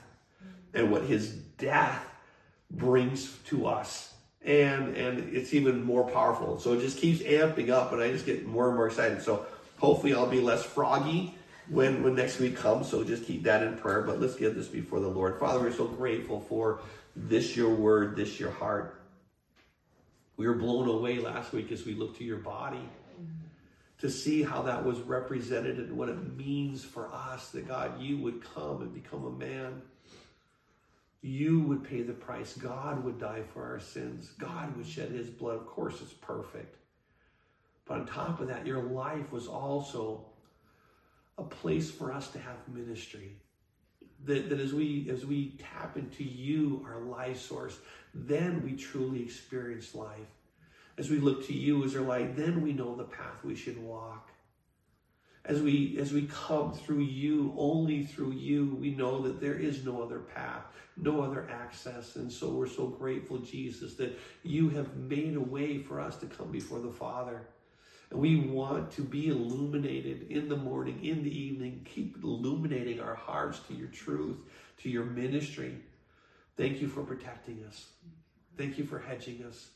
and what his death brings to us. And, and it's even more powerful. So it just keeps amping up, and I just get more and more excited. So hopefully, I'll be less froggy when, when next week comes. So just keep that in prayer. But let's give this before the Lord. Father, we're so grateful for this your word, this your heart. We were blown away last week as we looked to your body to see how that was represented and what it means for us that God, you would come and become a man. You would pay the price. God would die for our sins. God would shed his blood. Of course, it's perfect. But on top of that, your life was also a place for us to have ministry. That, that as we as we tap into you, our life source, then we truly experience life. As we look to you as our light, then we know the path we should walk. As we as we come through you, only through you, we know that there is no other path, no other access. And so we're so grateful, Jesus, that you have made a way for us to come before the Father. And we want to be illuminated in the morning, in the evening. Keep illuminating our hearts to your truth, to your ministry. Thank you for protecting us. Thank you for hedging us.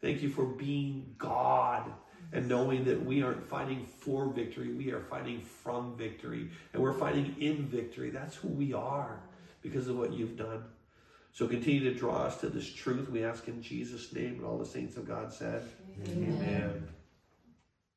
Thank you for being God and knowing that we aren't fighting for victory, we are fighting from victory. And we're fighting in victory. That's who we are because of what you've done. So continue to draw us to this truth. We ask in Jesus' name, and all the saints of God said, Amen. Amen.